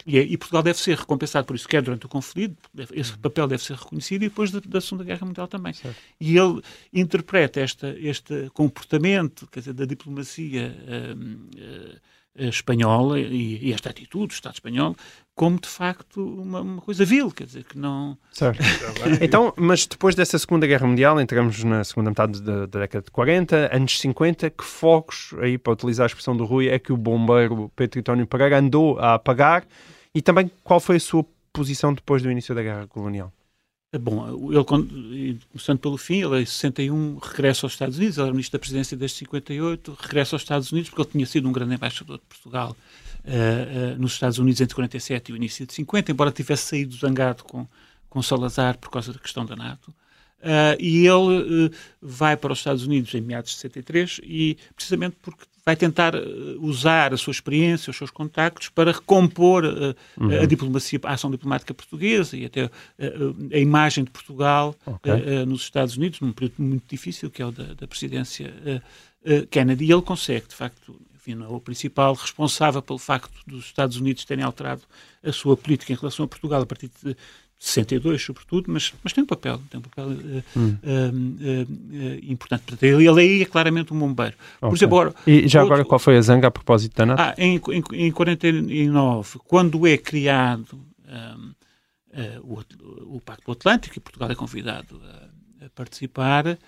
E, é, e, Portugal deve ser recompensado por isso, quer durante o conflito, esse uhum. papel deve ser reconhecido e depois da, da Segunda Guerra Mundial também. Certo. E ele interpreta esta, este comportamento quer dizer, da diplomacia uh, espanhola e, e, esta atitude do Estado espanhol como de facto uma, uma, coisa vil, quer dizer, que não. Certo. então, mas depois dessa Segunda Guerra Mundial, entramos na segunda metade da, da, década de 40, anos 50, que focos, aí para utilizar a expressão do Rui, é que o bombeiro Pedro António Pereira andou a apagar e também qual foi a sua posição depois do início da Guerra Colonial? Bom, ele, começando pelo fim, ele em 61 regressa aos Estados Unidos, ele era ministro da presidência desde 58, regressa aos Estados Unidos porque ele tinha sido um grande embaixador de Portugal uh, uh, nos Estados Unidos entre 47 e o início de 50, embora tivesse saído zangado com, com Salazar por causa da questão da NATO. Uh, e ele vai para os Estados Unidos em meados de 63 e precisamente porque vai tentar eh, usar a sua experiência, os seus contactos para recompor uh, uhum. a diplomacia, a ação diplomática portuguesa e até uh, a imagem de Portugal okay. uh, nos Estados Unidos, num período muito difícil que é o da, da presidência Kennedy. E ele consegue, de facto, enfim, é o principal responsável pelo facto dos Estados Unidos terem alterado a sua política em relação a Portugal a partir de 62, sobretudo, mas, mas tem um papel, tem um papel uh, hum. uh, uh, importante. Portanto, ele, ele aí é claramente um bombeiro. Por okay. exemplo, agora, e já agora, qual foi a zanga a propósito da NATO? Ah, em, em, em 49, quando é criado um, o, o, Pacto Atlântico, e Portugal é convidado a, a participar,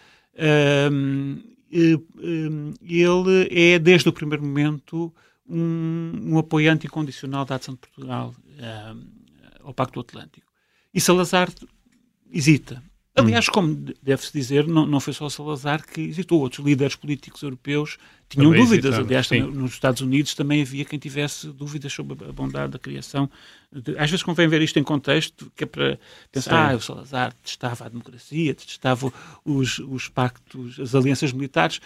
um, ele é, desde o primeiro momento, um, um apoiante incondicional da ação de Portugal ao Pacto Atlântico. E Salazar hesita. Aliás, hum. como deve-se dizer, não, não foi só Salazar que hesitou. Outros líderes políticos europeus tinham Também dúvidas. Aliás, também nos Estados Unidos também havia quem tivesse dúvidas sobre a bondade da criação. Às vezes convém ver isto em contexto, que é para pensar, ah, o Salazar testava a democracia, testava os, os pactos, as alianças militares.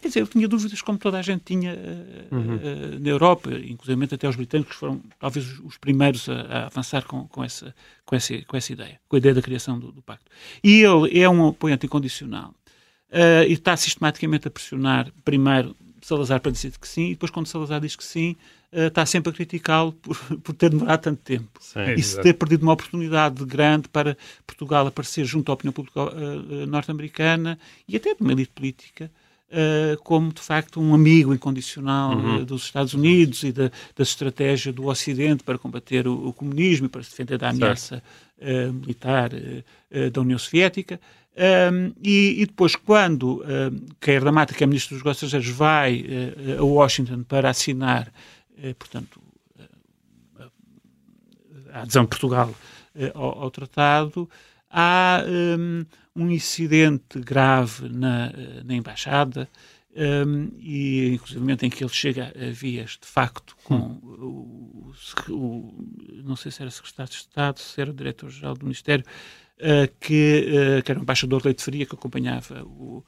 Quer dizer, eu tinha dúvidas como toda a gente tinha eh, eh, na Europa, inclusive até os britânicos foram talvez os, os primeiros a, a avançar com, com, essa, com, essa, com essa ideia, com a ideia da criação do, do pacto. E ele é um apoiante incondicional eh, e está sistematicamente a pressionar primeiro Salazar para dizer que sim, e depois quando Salazar diz que sim, eh, está sempre a criticá-lo por, por ter demorado tanto tempo. e se ter perdido uma oportunidade grande para Portugal aparecer junto à opinião pública eh, eh, norte-americana e até de uma elite política, eh, como de facto um amigo incondicional eh, dos Estados Unidos e da, da estratégia do Ocidente para combater o, o comunismo e para se defender da ameaça militar da União Soviética. Um, e, e depois, quando um, Cair da Mata, que é Ministro dos Negócios Estrangeiros, vai eh, a Washington para assinar, eh, portanto, eh, a adesão de Portugal ao, ao tratado, há um, um incidente grave na, na embaixada um, e inclusive em que ele chega a vias de facto com o, o- o- não sei se era secretário de Estado, se era diretor-geral do Ministério, que, eh, que era o embaixador Leite Faria que acompanhava o,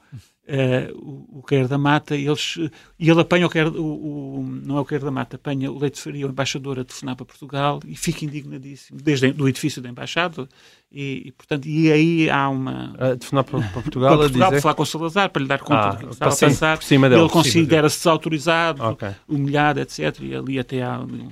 eh, o, o Queiro da Mata e, eles, eh, e ele apanha o, Queiro, o, o- não é o Queiro da Mata, apanha o Leite Faria, o embaixador a telefonar para Portugal e fica indignadíssimo, desde o edifício da embaixada e, e, portanto, e aí há uma A telefonar para, para para Portugal a Portugal, para dizer... falar com o Salazar, para lhe dar conta Ah, do que estava a cima dele. Ele considera-se desautorizado, Ok. humilhado, etc. E ali até há, um,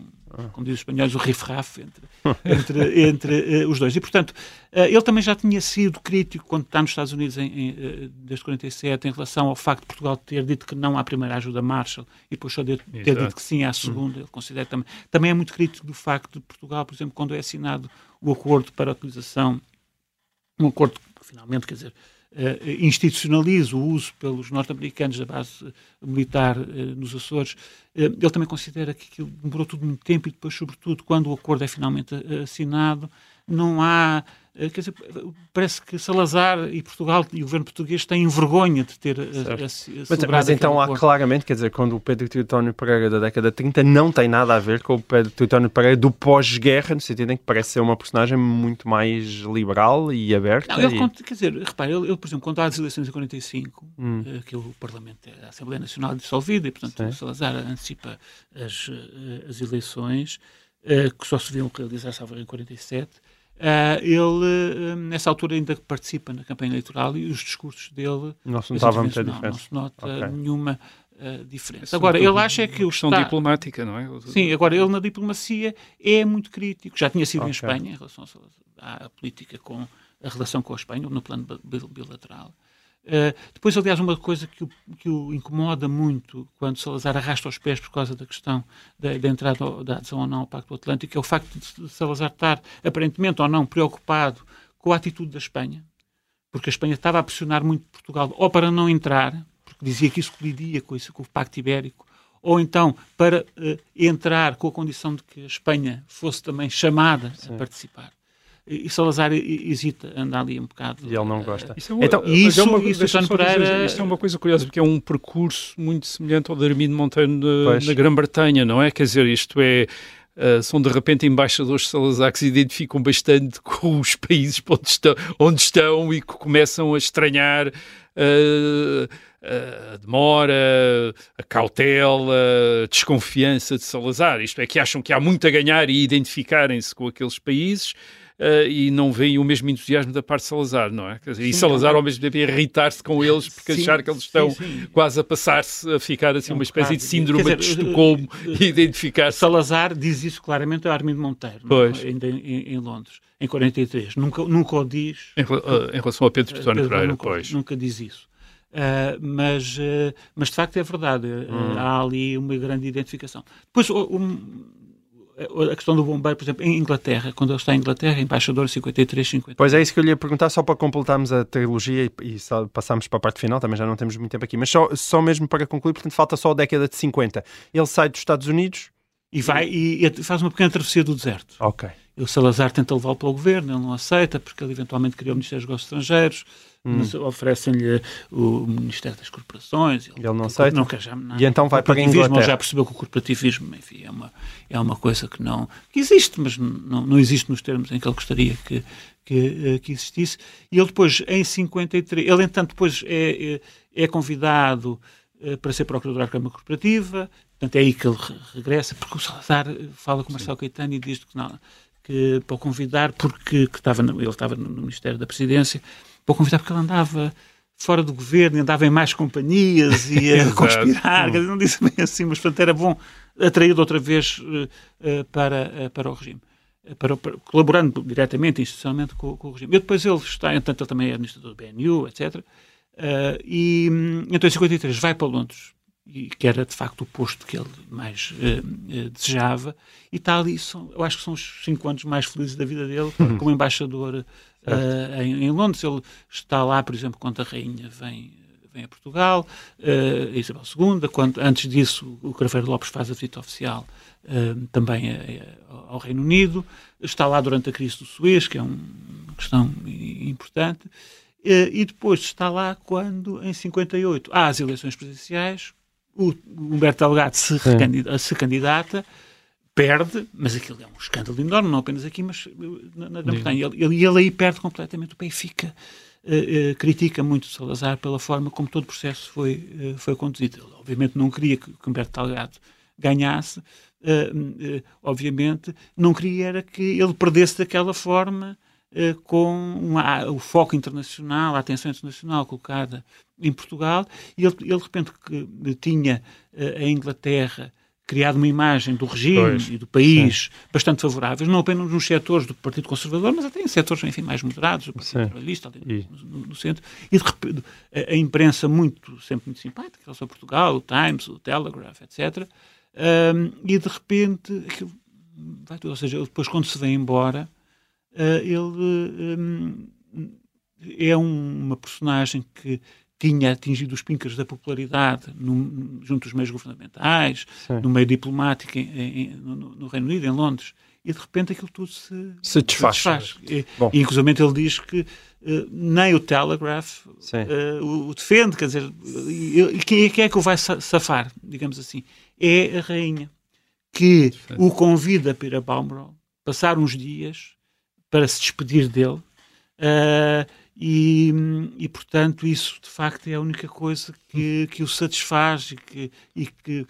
como dizem os espanhóis, o rifraf entre, entre, entre eh, os dois. E, portanto, eh, ele também já tinha sido crítico quando está nos Estados Unidos em, em, eh, desde 47 em relação ao facto de Portugal ter dito que não à primeira ajuda Marshall e depois só de ter Exato. dito que sim à segunda. Ele considera também. Também é muito crítico do facto de Portugal, por exemplo, quando é assinado o acordo para a utilização um acordo que finalmente, quer dizer, institucionaliza o uso pelos norte-americanos da base eh, militar eh, nos Açores, eh, ele também considera que aquilo demorou tudo muito tempo e depois, sobretudo, quando o acordo é finalmente eh, assinado, não há. eh, Quer dizer, parece que Salazar e Portugal e o governo português têm vergonha de ter eh, Certo. eh, Mas, mas então há acordo. claramente, quer dizer, quando o Pedro Teutónio Pereira da década de 30 não tem nada a ver com o Pedro Teutónio Pereira do pós-guerra, no sentido em que parece ser uma personagem muito mais liberal e aberta. Não, ele e- quer dizer, repare, ele, por exemplo, quando há as eleições em 45, Hum. que o Parlamento, a Assembleia Nacional é dissolvida, e, portanto, Salazar antecipa as, as eleições, que só se deviam realizar, salvo em 47, ah, ele, eh, nessa altura, ainda participa na campanha eleitoral e os discursos dele não se notava muita não, diferença. não se nota Ok. nenhuma eh, diferença. Agora, ele acha que o questão Estado... diplomática, não é? Sim, agora ele na diplomacia é muito crítico. Já tinha sido Ok. em Espanha em relação à, à política com a relação com a Espanha, no plano bil- bilateral. Uh, depois, aliás, uma coisa que o, que o incomoda muito quando Salazar arrasta os pés por causa da questão da, da entrada ao- da adesão ou não ao Pacto Atlântico é o facto de Salazar estar, aparentemente ou não, preocupado com a atitude da Espanha, porque a Espanha estava a pressionar muito Portugal ou para não entrar, porque dizia que isso colidia com, isso, com o Pacto Ibérico, ou então para eh, entrar com a condição de que a Espanha fosse também chamada a participar. E, Salazar hesita, anda ali um bocado. E ele não eh, gosta. Isso é uma, Então, isso- é uma, isso, Pereira- isto é uma coisa curiosa, porque é um percurso muito semelhante ao de Armindo Monteiro na, na Grã-Bretanha, não é? Quer dizer, isto é. ah, são de repente embaixadores de Salazar que se identificam bastante com os países onde estão, onde estão e que começam a estranhar ah, a demora, a cautela, a desconfiança de Salazar. Isto é, que acham que há muito a ganhar e identificarem-se com aqueles países. Ah, e não veem o mesmo entusiasmo da parte de Salazar, não é? Dizer, e Sim, Salazar, é um- ao mesmo tempo, irritar-se com eles porque Sim, achar que eles estão sim. quase a passar-se a ficar assim É um uma espécie de síndrome de dizer, Estocolmo eh, e identificar-se. Salazar diz isso claramente a Armindo Monteiro, não? Pois. ainda em, em Londres, em 43. Nunca, nunca o diz. Em, em relação a Pedro Pedro Pereira, nunca, pois. nunca diz isso. Ah, mas, ah, mas de facto é verdade, Hum. há ali uma grande identificação. Depois, um, a questão do bombeiro, por exemplo, em Inglaterra, quando ele está em Inglaterra, embaixador 53, 50. Pois é isso que eu lhe ia perguntar, só para completarmos a trilogia e, e passarmos para a parte final, também já não temos muito tempo aqui, mas só, só mesmo para concluir, portanto falta só a década de 50. Ele sai dos Estados Unidos, E vai e, e faz uma pequena travessia do deserto. ok. o Salazar tenta levá-lo para o governo, ele não aceita, porque ele eventualmente criou o Ministério dos Negócios Estrangeiros, mas oferecem-lhe o Ministério das Corporações. Ele não aceita? Não quer já nada. E então vai para a Inglaterra. Ele já percebeu que o corporativismo, enfim, é uma, é uma coisa que não... que existe, mas não, não existe nos termos em que ele gostaria que, que, eh, que existisse. E ele depois, em 53... Ele, entanto, depois é, é, é convidado eh, para ser procurador da Câmara Corporativa, portanto é aí que ele re- regressa, porque o Salazar eh, fala com o Marcelo Caetano e diz que não, que para o convidar, porque que estava, ele estava no Ministério da Presidência, o convidar porque ele andava fora do governo, andava em mais companhias e a conspirar, dizer, não disse bem assim, mas portanto era bom atraí-lo outra vez eh, para, eh, para o regime. Para, para- colaborando diretamente, institucionalmente com, com o regime. E depois ele está, entanto, ele também é administrador do BNU, etc. E hum, então em 53 vai para Londres, e, que era de facto o posto que ele mais eh, eh, desejava, e está ali, são, eu acho que são os cinco anos mais felizes da vida dele, como embaixador eh, em, em Londres. Ele está lá, por exemplo, quando a rainha vem, vem a Portugal, Isabel II, quando, antes disso o Craveiro Lopes faz a visita oficial também a- a- ao Reino Unido, está lá durante a crise do Suez, que é um- uma questão importante, e depois está lá quando, em 58, há as eleições presidenciais, o Humberto Delgado se, recandida- se candidata, perde, mas aquilo é um escândalo enorme, não apenas aqui, mas eh, na, na Grã-Bretanha. E ele, ele, ele aí perde completamente. O Benfica eh, eh, critica muito Salazar pela forma como todo o processo foi, eh, foi conduzido. Ele, obviamente, não queria que, que Humberto Delgado ganhasse, obviamente, não queria que ele perdesse daquela forma com uma- o foco internacional, a atenção internacional colocada em Portugal, e ele, ele de repente que tinha eh, a Inglaterra criado uma imagem do regime Pois. e do país bastante favoráveis, não apenas nos setores do Partido Conservador, mas até em setores enfim, mais moderados, do Partido Sim. Trabalhista, ali no, no- centro, e de repente a, a imprensa muito, sempre muito simpática, relação a Portugal, o Times, o Telegraph, etc. Ahm, e de repente, aquilo vai tudo, ou seja, depois quando se vem embora, ele hum, é um- uma personagem que tinha atingido os pincas da popularidade no- junto dos meios governamentais, Sim. no meio diplomático em- em- no, no Reino Unido, em Londres, e de repente aquilo tudo se, Se desfaz. E, Bom. e, inclusive ele diz que eh, nem o Telegraph eh, o, o defende, quer dizer, e, e quem, é, quem é que o vai sa- safar, digamos assim? É a rainha que o convida para ir a Balmoral, passar uns dias para se despedir dele. eh, e, e, portanto, isso de facto é a única coisa que, que o satisfaz e que, e que,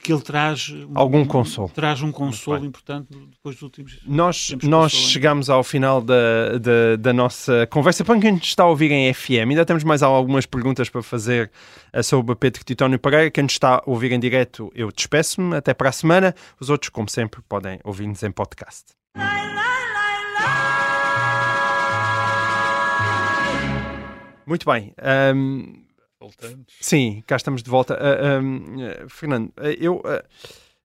que ele traz um- Algum consolo. Traz um consolo importante depois dos últimos. Nós, nós chegamos ao final da, da, da nossa conversa. Para quem nos está a ouvir em FM, ainda temos mais algumas perguntas para fazer eh, sobre Pedro Titónio Pereira. Quem nos está a ouvir em direto, eu despeço-me. Até para a semana. Os outros, como sempre, podem ouvir-nos em podcast. Muito bem. Ahm, Voltamos. Sim, cá estamos de volta. Ah, ahm, eh, Fernando, eh, eu, ah,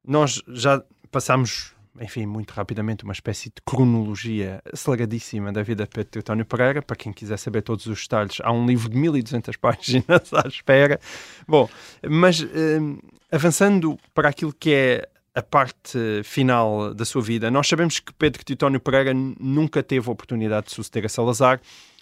nós já passámos, enfim, muito rapidamente uma espécie de cronologia aceleradíssima da vida de Pedro Teutónio Pereira. Para quem quiser saber todos os detalhes, há um livro de 1200 páginas à espera. Bom, mas avançando para aquilo que é a parte final da sua vida, nós sabemos que Pedro Teutónio Pereira nunca teve a oportunidade de suceder a Salazar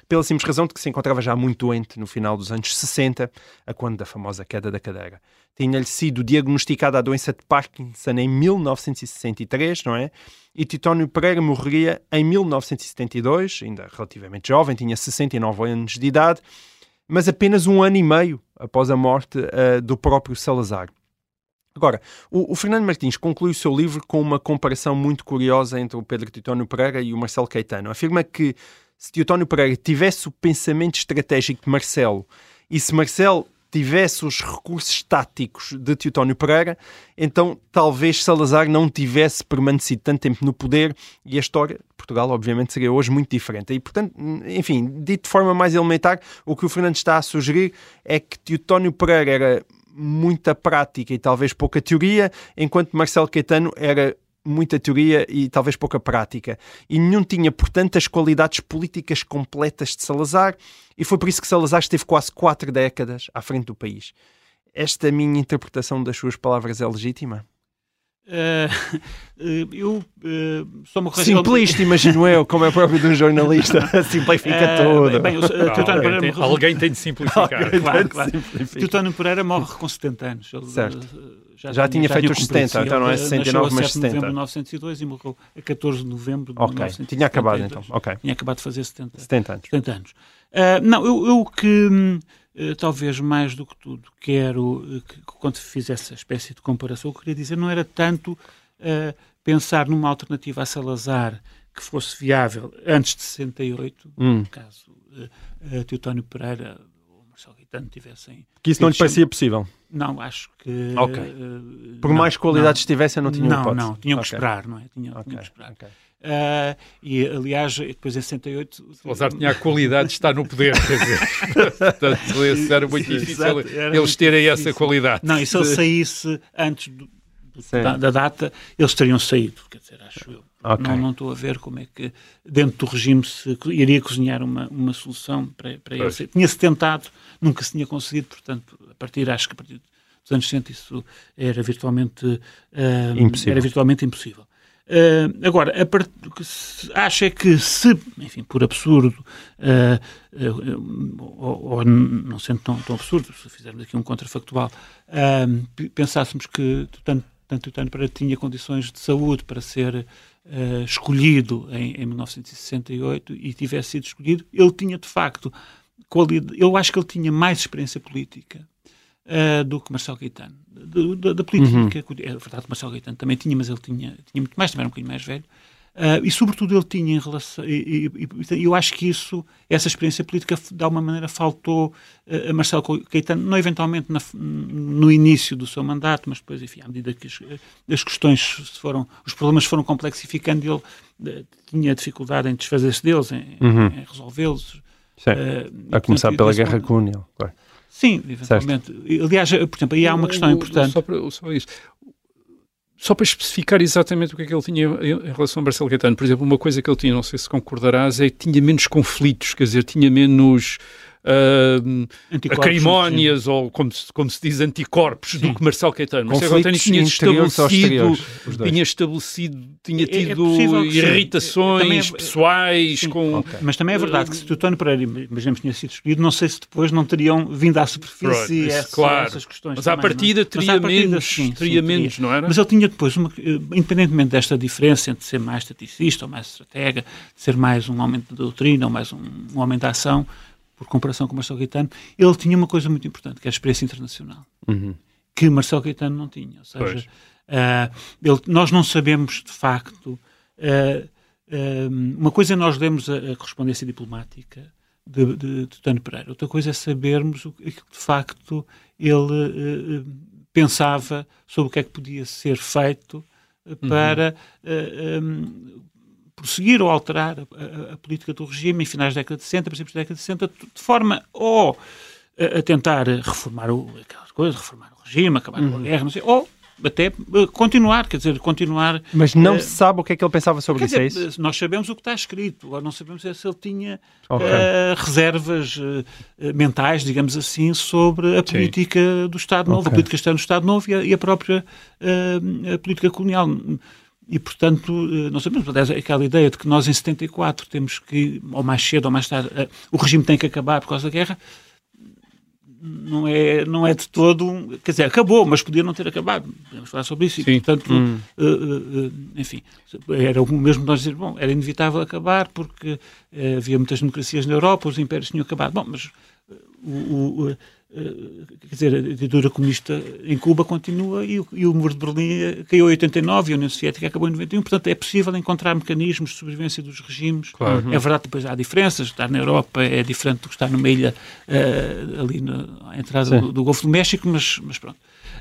pela simples razão de que se encontrava já muito doente no final dos anos 60, a quando da famosa queda da cadeira. Tinha-lhe sido diagnosticada a doença de Parkinson em 1963, não é? E Titónio Pereira morreria em 1972, ainda relativamente jovem, tinha 69 anos de idade, mas apenas um ano e meio após a morte ah, do próprio Salazar. Agora, o, o Fernando Martins conclui o seu livro com uma comparação muito curiosa entre o Pedro Titónio Pereira e o Marcelo Caetano. Afirma que se Teotónio Pereira tivesse o pensamento estratégico de Marcelo e se Marcelo tivesse os recursos táticos de Teotónio Pereira, então talvez Salazar não tivesse permanecido tanto tempo no poder e a história de Portugal, obviamente, seria hoje muito diferente. E, portanto, enfim, dito de forma mais elementar, o que o Fernando está a sugerir é que Teotónio Pereira era muita prática e talvez pouca teoria, enquanto Marcelo Caetano era muita teoria e talvez pouca prática. E nenhum tinha, portanto, as qualidades políticas completas de Salazar, e foi por isso que Salazar esteve quase quatro décadas à frente do país. Esta minha interpretação das suas palavras é legítima? Uh, eu uh, sou uma correção... Simplista, imagino eu, como é próprio de um jornalista, simplifica tudo. Bem, bem, eu, uh, Teotónio alguém, tem, alguém tem de simplificar. claro, claro. Teotónio Pereira morre com 70 anos. Ele, certo. Já, já, tinha já feito os 70, então não é 69, mas 70. de novembro de 1902 e morreu a 14 de novembro de okay. 1972. Tinha acabado então, ok. Tinha acabado de fazer 70, 70 anos. 70 anos. não, eu, eu que Uh, talvez mais do que tudo, quero uh, que, quando fiz essa espécie de comparação, eu queria dizer não era tanto uh, pensar numa alternativa a Salazar que fosse viável antes de 68, hum. caso uh, Teutónio Pereira ou Marcelo Gaetano tivessem... Que isso não lhe parecia possível? Não, acho que... Ok. Por não, mais qualidades tivessem, não tinham não, hipótese? Não, tinham okay. que esperar, não é? Tinham, okay. tinham que esperar. Okay. Uh, e aliás, depois em 68. Salazar tinha a qualidade de estar no poder, quer dizer. Portanto, isso era muito difícil Exato, era eles terem essa difícil. qualidade. Não, e se ele saísse antes do, da, da, data, eles teriam saído, quer dizer, acho eu. Okay. Não, não estou a ver como é que dentro do regime se iria cozinhar uma, uma solução para, para ele. Tinha-se tentado, nunca se tinha conseguido, portanto, a partir, acho que a partir dos anos 60 isso era virtualmente, uh, impossível. Era virtualmente impossível. Uh, agora, a part... acha é que se, enfim, por absurdo, uh, uh, ou, ou, não sendo tão, tão, absurdo, se fizermos aqui um contrafactual, pensássemos que tanto, tanto o Tânia Pereira tinha condições de saúde para ser escolhido em, em 1968 e tivesse sido escolhido, ele tinha de facto qualidade, eu acho que ele tinha mais experiência política uh, do que Marcelo Gaetano. Da, da política, uhum. é verdade que Marcelo Gaetano também tinha, mas ele tinha, tinha muito mais, também era um bocadinho mais velho. Uh, e sobretudo ele tinha em relação e, e, e, eu acho que isso essa experiência política de alguma maneira faltou uh, a Marcelo Caetano não eventualmente na, no início do seu mandato mas depois enfim à medida que as, as questões foram os problemas foram complexificando ele uh, tinha dificuldade em desfazer-se deles em, uhum. em resolvê-los a começar pela guerra colonial claro Sim, eventualmente. Certo. Aliás, por exemplo, aí há uma questão importante. Só para, só isso. Só para especificar exatamente o que é que ele tinha em relação a Marcelo Caetano, por exemplo, uma coisa que ele tinha, não sei se concordarás, é que tinha menos conflitos, quer dizer, tinha menos uh, acrimónias ou, como se, como se diz, anticorpos sim. do que Marcelo Caetano. Marcelo Caetano tinha estabelecido, tinha estabelecido, tinha tido é, é irritações é, pessoais sim, com... Okay. Mas também é verdade que se Teutónio Pereira, imaginemos, tinha sido escolhido, não sei se depois não teriam vindo à superfície right, essa, claro. essas questões. Mas à partida teria à partida, menos, sim, teria menos, teria. não era? Mas ele tinha depois, uma, independentemente desta diferença entre ser mais estaticista ou mais estratega, de ser mais um homem de doutrina ou mais um, um homem da ação, por comparação com Marcelo Gaetano, ele tinha uma coisa muito importante, que é a experiência internacional, uhum. que Marcelo Gaetano não tinha. Ou seja, uh, ele, nós não sabemos de facto. Uh, uh, uma coisa é nós lemos a, a correspondência diplomática de, de, de Tânia Pereira, outra coisa é sabermos o que de facto ele pensava sobre o que é que podia ser feito para uhum prosseguir ou alterar a, a, a, política do regime em finais da década de 60, princípios da década de 60, de forma ou a, a tentar reformar o, aquelas coisas, reformar o regime, acabar uhum. com a guerra, não sei, ou até uh, continuar, quer dizer, continuar... Mas não uh, se sabe o que é que ele pensava sobre isso, dizer, é isso? Nós sabemos o que está escrito, agora não sabemos é se ele tinha okay. uh, reservas uh, mentais, digamos assim, sobre a Sim. política do Estado Novo, okay. a política externa do Estado Novo e a, e a própria a política colonial. E, portanto, eh, não sabemos, aliás, aquela ideia de que nós em 74 temos que, ou mais cedo ou mais tarde, eh, o regime tem que acabar por causa da guerra, não é, não é de todo. Quer dizer, acabou, mas podia não ter acabado. Podemos falar sobre isso. E, portanto, hum. uh, uh, enfim, era o mesmo nós dizer, bom, era inevitável acabar porque havia muitas democracias na Europa, os impérios tinham acabado. Bom, mas o, o quer dizer, a ditadura comunista em Cuba continua e o, e o muro de Berlim caiu em 89 e a União Soviética acabou em 91. Portanto, é possível encontrar mecanismos de sobrevivência dos regimes. Claro. É verdade depois há diferenças. Estar na Europa é diferente do que estar numa ilha uh, ali na entrada do, do, Golfo do México, mas, mas pronto.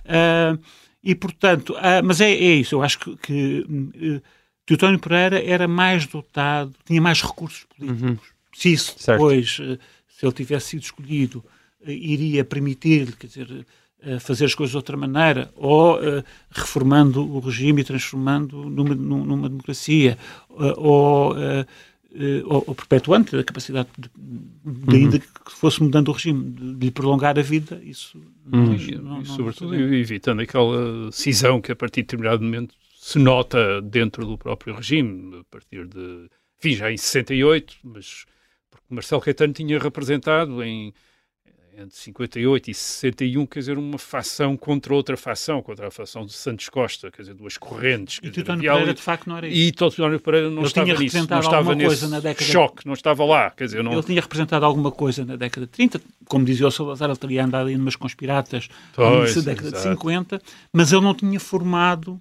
Uh, e, portanto, uh, mas é, é, isso. Eu acho que, que Teutónio Pereira era mais dotado, tinha mais recursos políticos. Uhum. Se isso certo. depois, se ele tivesse sido escolhido iria permitir-lhe, quer dizer, eh, fazer as coisas de outra maneira, ou uh, reformando o regime e transformando numa, numa democracia, uh, ou uh, eh, ou, ou perpetuante da capacidade de, de ainda que fosse mudando o regime, de, lhe prolongar a vida, isso não, E, não- não- e, não sobretudo, sabemos. evitando aquela cisão que a partir de determinado momento se nota dentro do próprio regime, a partir de, enfim, já em 68, mas porque Marcelo Caetano tinha representado em entre 58 e 61, quer dizer, uma facção contra outra facção, contra a facção de Santos Costa, quer dizer, duas correntes. E havia Pereira, ali- de facto, não era isso. E Tóquio Pereira não Ele estava tinha nisso, não estava alguma nesse coisa na década- choque, não estava lá, quer dizer, não... Ele tinha representado alguma coisa na década de 30, como dizia o Salazar, ele teria andado aí numas conspiratas Pois, da década exato. de 50, mas ele não tinha formado,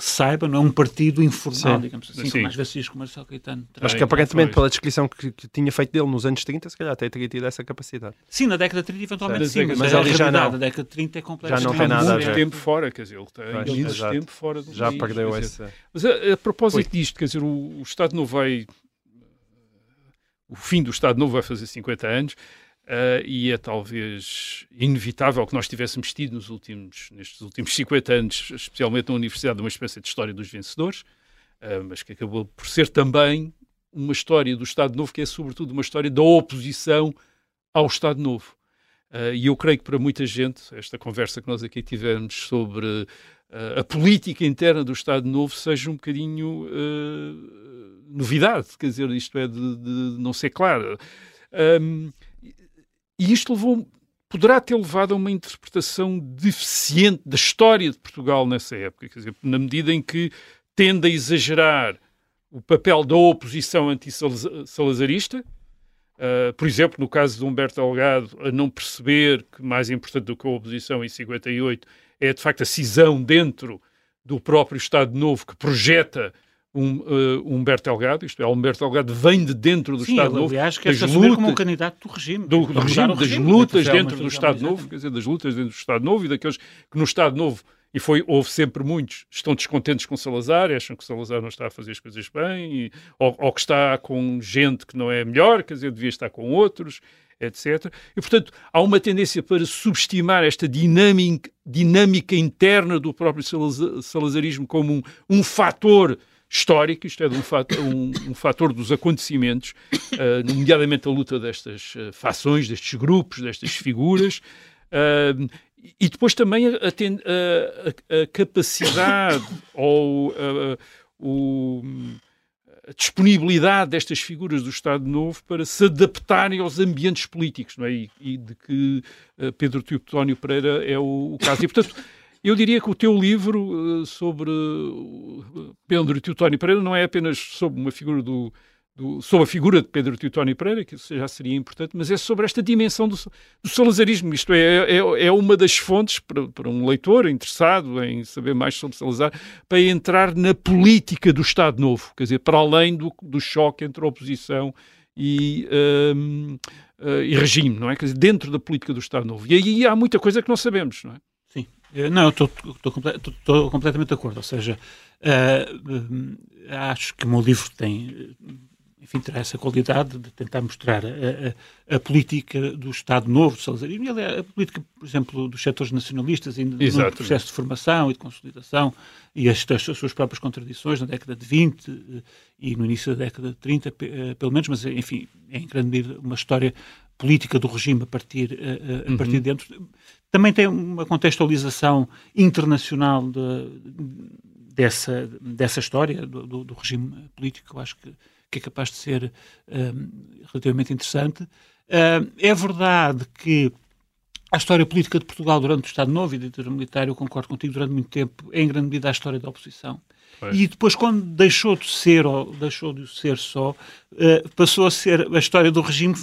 que se saiba, não é um partido informal, Sim. digamos assim, Sim. como às vezes se diz que o Marcelo Caetano. terá. Acho que aparentemente, pela descrição que, que tinha feito dele nos anos 30, se calhar até teria tido essa capacidade. Sim, na década de 30 eventualmente Sim. mas, Mas a ali já não. da década de 30 é completamente Já não tem nada a muito ver. tempo fora, quer dizer, ele tem Pois, exato. tempo fora do Já país, perdeu essa. Mas a, a propósito disto, quer dizer, o, o Estado Novo vai. O fim do Estado Novo vai fazer 50 anos ah, e é talvez inevitável que nós tivéssemos tido nos últimos, nestes últimos 50 anos, especialmente na Universidade, uma espécie de história dos vencedores, ah, mas que acabou por ser também uma história do Estado Novo que é, sobretudo, uma história da oposição ao Estado Novo. Ah, e eu creio que para muita gente, esta conversa que nós aqui tivemos sobre a política interna do Estado Novo seja um bocadinho novidade, quer dizer, isto é de, de não ser claro. Ahm, e isto levou, poderá ter levado a uma interpretação deficiente da história de Portugal nessa época, quer dizer, na medida em que tende a exagerar o papel da oposição anti-salazarista, Uh, por exemplo, no caso de Humberto Delgado, a não perceber que mais importante do que a oposição em 58 é de facto a cisão dentro do próprio Estado Novo que projeta um, uh, Humberto Delgado, isto é, Humberto Delgado vem de dentro do Sim, Estado ele, Novo, aliás, quer se das assumir como um candidato do regime. do, do regime, das regime, lutas dentro do Estado Novo, exatamente. quer dizer, das lutas dentro do Estado Novo e daqueles que no Estado Novo, e foi, houve sempre muitos, estão descontentes com Salazar, acham que Salazar não está a fazer as coisas bem, e- ou, ou que está com gente que não é melhor, quer dizer, devia estar com outros, etc. E, portanto, há uma tendência para subestimar esta dinâmica, dinâmica interna do próprio salaza- salazarismo como um, um fator histórico, isto é, de um, fator, um, um fator dos acontecimentos, ah, nomeadamente a luta destas ah, fações, destes grupos, destas figuras, ah, e depois também a, a a- a- a capacidade ou o- a disponibilidade destas figuras do Estado Novo para se adaptarem aos ambientes políticos, não é? E, e de que Pedro Teotónio Pereira é o, o caso. E, portanto, eu diria que o teu livro eh, sobre uh, Pedro Teotónio Pereira não é apenas sobre uma figura do, do- sobre a figura de Pedro Teotónio Pereira, que já seria importante, mas é sobre esta dimensão do, do salazarismo. Isto é, é, é uma das fontes para, para um leitor interessado em saber mais sobre Salazar, para entrar na política do Estado Novo, quer dizer, para além do, do choque entre oposição e, hum, eh, e regime, não é? Quer dizer, dentro da política do Estado Novo. E aí há muita coisa que não sabemos, não é? Eh, Não, eu estou- estou comple- estou- estou completamente de acordo. Ou seja, eh, acho que o meu livro tem, enfim, terá essa qualidade de tentar mostrar a, a- a política do Estado Novo de Salazarismo, e aliás, a política, por exemplo, dos setores nacionalistas, ainda no processo de formação e de consolidação, e as, as suas próprias contradições na década de 20 eh, e no início da década de 30, pe- eh, pelo menos, mas, enfim, é em grande medida uma história política do regime a partir, eh, a partir de dentro. Também tem uma contextualização internacional de- dessa, dessa história do, do- do regime político, que eu acho que, que é capaz de ser hum, relativamente interessante. Hum, é verdade que a história política de Portugal durante o Estado Novo e a ditadura militar, eu concordo contigo, durante muito tempo, é em grande medida a história da oposição. Pois. E depois, quando deixou de ser, ou deixou de ser só, eh, passou a ser a história do regime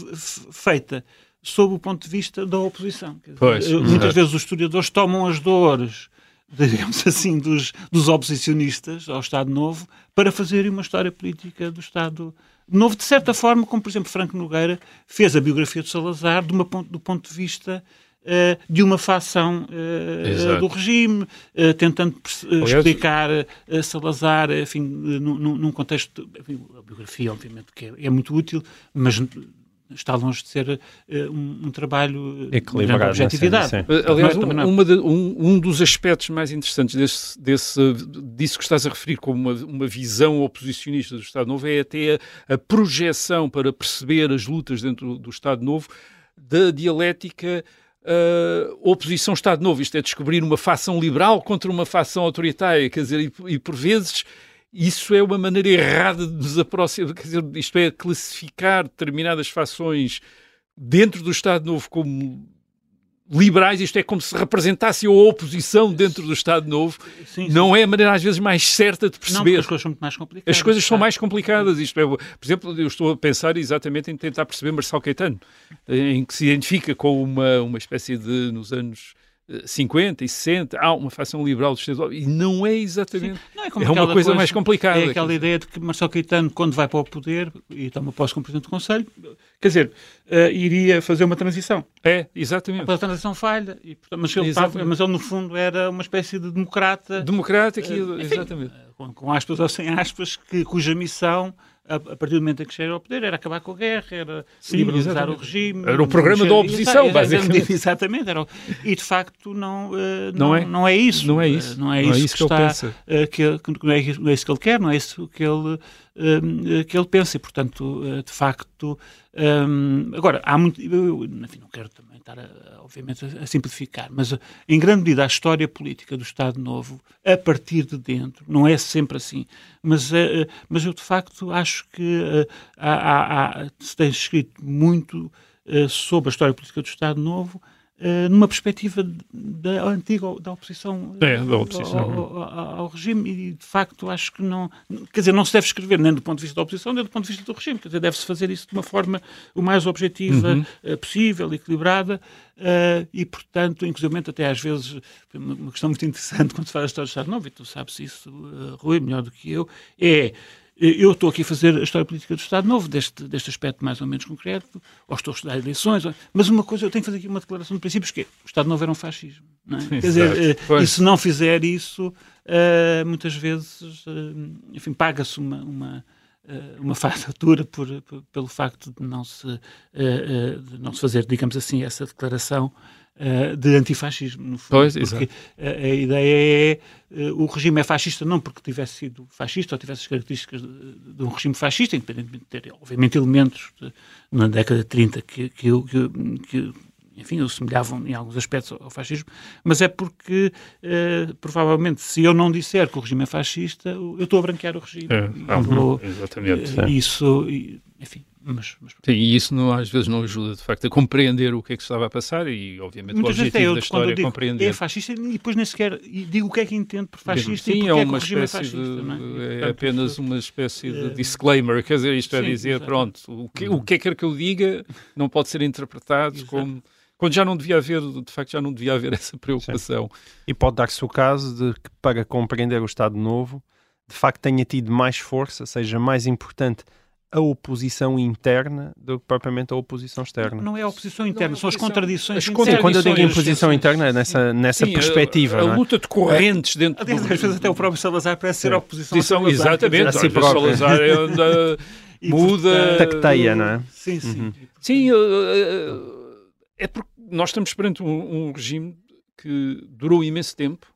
feita sob o ponto de vista da oposição. Pois, eh, muitas vezes os historiadores tomam as dores, digamos assim, dos, dos oposicionistas ao Estado Novo para fazerem uma história política do Estado Novo, de certa forma, como por exemplo Franco Nogueira fez a biografia de Salazar de uma do ponto de vista eh, de uma facção Exato. do regime, eh, tentando Aliás, explicar eh, Salazar, enfim, num, num- num contexto, enfim, a biografia obviamente que é, é muito útil, mas está longe de ser uh, um, um, trabalho de Equilibrado, grande objetividade. Sim. Aliás, um, uma de, um, um, dos aspectos mais interessantes desse, desse, disso que estás a referir como uma, uma visão oposicionista do Estado Novo é até a, a projeção para perceber as lutas dentro do, do Estado Novo da dialética uh, oposição Estado Novo. Isto é descobrir uma facção liberal contra uma facção autoritária, quer dizer, e, e por vezes isso é uma maneira errada de nos aproximar, quer dizer, isto é classificar determinadas fações dentro do Estado Novo como liberais, isto é como se representasse a oposição dentro do Estado Novo, sim, sim. não é a maneira às vezes mais certa de perceber. Não, as coisas são muito mais complicadas. As coisas são mais complicadas. Isto é, por exemplo, eu estou a pensar exatamente em tentar perceber Marcelo Caetano, em que se identifica com uma, uma espécie de, nos anos 50 e 60, há uma facção liberal do Estado e não é exatamente. Não é, é uma coisa, mais complicada. É aquela ideia de que Marcelo Caetano, quando vai para o poder e toma posse como Presidente do Conselho, quer dizer, uh, iria fazer uma transição. É, exatamente. A transição falha, e, mas, ele estava, mas ele no fundo era uma espécie de democrata. Democrata, uh, exatamente. Com, com aspas ou sem aspas, que, cuja missão a, partir do momento em que chega ao poder, era acabar com a guerra, era Sim, liberalizar exatamente. o regime. Era o programa da oposição, basicamente. Exatamente. Era, e de facto não, uh, não, não, é, não é isso. Não é isso. Não é isso, não é isso que, ele pensa. Uh, que, que, não, é, não é isso que ele quer, não é isso que ele, que ele pensa. E, portanto, de facto. Agora, há muito. Eu, enfim, não quero também estar, a, obviamente, a, simplificar, mas em grande medida a história política do Estado Novo, a partir de dentro, não é sempre assim, mas, mas eu de facto acho que há, há, se tem escrito muito sobre a história política do Estado Novo Uh, numa perspectiva da antiga da oposição, é, da oposição. Ao, ao, ao, regime e de facto acho que não quer dizer não se deve escrever nem do ponto de vista da oposição nem do ponto de vista do regime quer dizer deve-se fazer isso de uma forma o mais objetiva uhum. uh, possível equilibrada uh, e portanto inclusive até às vezes uma questão muito interessante quando se fala da história do Estado Novo e tu sabes isso Rui melhor do que eu é eu estou aqui a fazer a história política do Estado Novo, deste, deste aspecto mais ou menos concreto, ou estou a estudar eleições, mas uma coisa, eu tenho que fazer aqui uma declaração de princípios, que é, o Estado Novo era um fascismo. É? Quer dizer, uh, e se não fizer isso, uh, muitas vezes, uh, enfim, paga-se uma, uma, uma fatura por, por, pelo facto de não, se, de não se fazer, digamos assim, essa declaração uh, de antifascismo, no fundo. Pois, porque a, a, ideia é uh, o regime é fascista não porque tivesse sido fascista ou tivesse as características de, de um regime fascista, independentemente de ter, obviamente, elementos de, na década de 30 que, que, que, que enfim, o semelhavam em alguns aspectos ao fascismo, mas é porque, provavelmente, se eu não disser que o regime é fascista, eu estou a branquear o regime. É, vou, exatamente. Isso, enfim, mas, mas... Sim, e isso não, às vezes não ajuda, de facto, a compreender o que é que se estava a passar e, obviamente, Muitas o objetivo eu, da história é compreender. É fascista e depois nem sequer digo o que é que entendo por fascista Sim, e é, uma é uma espécie é fascista, de, é, é apenas isso, uma espécie de disclaimer, quer dizer, isto é dizer, exatamente. pronto, o que, o que é que quer que eu diga não pode ser interpretado Exato. como quando já não devia haver, de facto, já não devia haver essa preocupação. Sim. E pode dar-se o caso de que, para compreender o Estado Novo, de facto tenha tido mais força, seja mais importante a oposição interna do que propriamente a oposição externa. Não é a oposição interna, é são as contradições as internas. Quando eu digo imposição interna, é nessa, nessa Sim, perspectiva. A, a é? luta de correntes é. dentro Às vezes até o próprio Salazar parece ser a oposição. Salazar, exatamente, assim Salazar é onde muda... Tacteia, não é? Sim, sim. Uhum. Sim, é porque nós estamos perante um, um regime que durou imenso tempo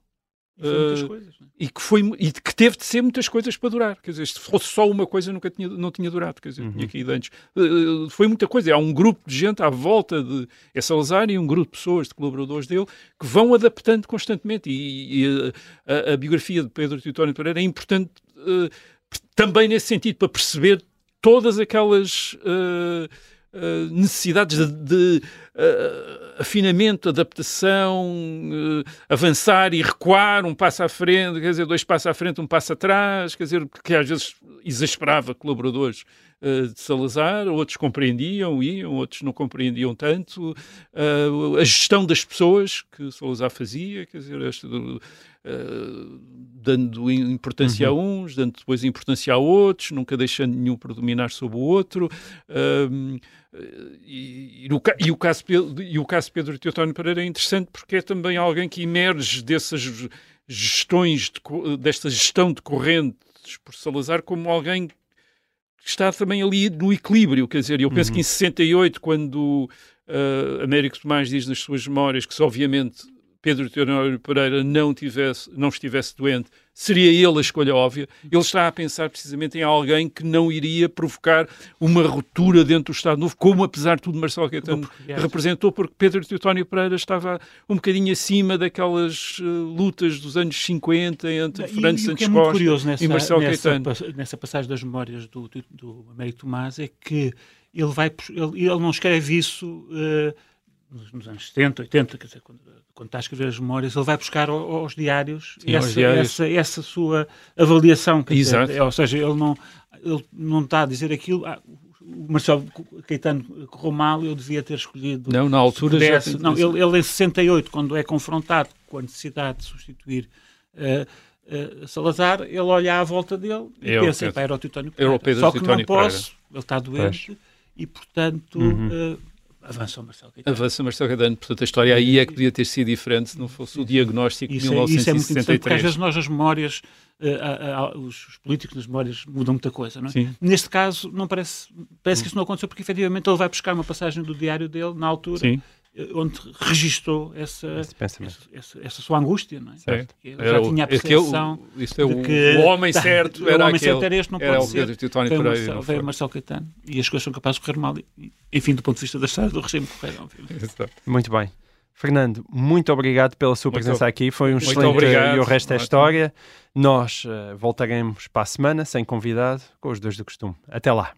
Uh, coisas, é? e que foi e que teve de ser muitas coisas para durar. Quer dizer se fosse só uma coisa nunca tinha não tinha durado. Quer dizer uhum. tinha caído antes. Uh, foi muita coisa. Há um grupo de gente à volta de é Salazar e um grupo de pessoas de colaboradores dele que vão adaptando constantemente. E, e a, a, biografia de Pedro Teutónio Pereira é importante uh, também nesse sentido para perceber todas aquelas Uh, necessidades de, de uh, afinamento, adaptação, uh, avançar e recuar, um passo à frente, quer dizer, dois passos à frente, um passo atrás, quer dizer, que às vezes exasperava colaboradores de Salazar, outros compreendiam, iam, outros não compreendiam tanto. a gestão das pessoas que Salazar fazia, quer dizer, este, dando importância uhum. a uns, dando depois importância a outros, nunca deixando nenhum predominar sobre o outro. E, e, no, e, o caso, e o caso Pedro Teotónio Pereira é interessante porque é também alguém que emerge dessas gestões, de, desta gestão de correntes por Salazar como alguém está também ali no equilíbrio, quer dizer, eu penso Uhum. que em 68, quando uh, Américo Tomás diz nas suas memórias que obviamente Pedro Teodoro Pereira não, tivesse, não estivesse doente, seria ele a escolha óbvia. Ele está a pensar precisamente em alguém que não iria provocar uma ruptura dentro do Estado Novo, como apesar de tudo Marcelo Caetano representou, porque Pedro Teodoro Pereira estava um bocadinho acima daquelas uh, lutas dos anos 50 entre Fernando que Santos é Costa nessa, e Marcelo nessa, Caetano. nessa passagem das memórias do, do, do Américo Tomás é que ele, vai, ele, ele não escreve isso nos, nos anos 70, 80, quer dizer, quando, quando está a escrever as memórias, ele vai buscar ao- aos diários, Sim, aos essa, diários. Essa, essa sua avaliação. dizer, Exato. é, ou seja, ele não, ele não está a dizer aquilo. ah, o Marcelo Caetano correu mal, eu devia ter escolhido. Não, na altura se já pudesse. tem- Não, ele, ele em 68, quando é confrontado com a necessidade de substituir eh, eh, Salazar, ele olha à volta dele e o pensa, "Pá, era o Teutónio Pereira. Só que não posso, ele está doente e, portanto, Uhum. eh, avança o Marcelo Caetano. Avança Marcelo Caetano, portanto a história aí é que podia ter sido diferente se não fosse o diagnóstico de Isso é, isso é muito interessante, porque às 1963. vezes nós as memórias, a- a- os, os políticos nas memórias mudam muita coisa, não é? Sim. Neste caso, não parece, parece que isso não aconteceu, porque efetivamente ele vai buscar uma passagem do diário dele, na altura, Sim. Onde registou essa, essa, essa- essa sua angústia, não é? Certo. Era já o- tinha a aquele- percepção isto é de o, que- o homem tá, certo o era homem aquele. certo era este, não era pode o ser. Veio o. Marcelo, não veio o? Marcelo Caetano e as coisas são capazes de correr mal, e- enfim, do ponto de vista da história do regime correram. obviamente. Exato. Muito bem. Fernando, muito obrigado pela sua Muito presença aqui. Foi um muito excelente obrigado. e o resto é história. Nós eh, voltaremos para a semana sem convidado, com os dois do costume. Até lá.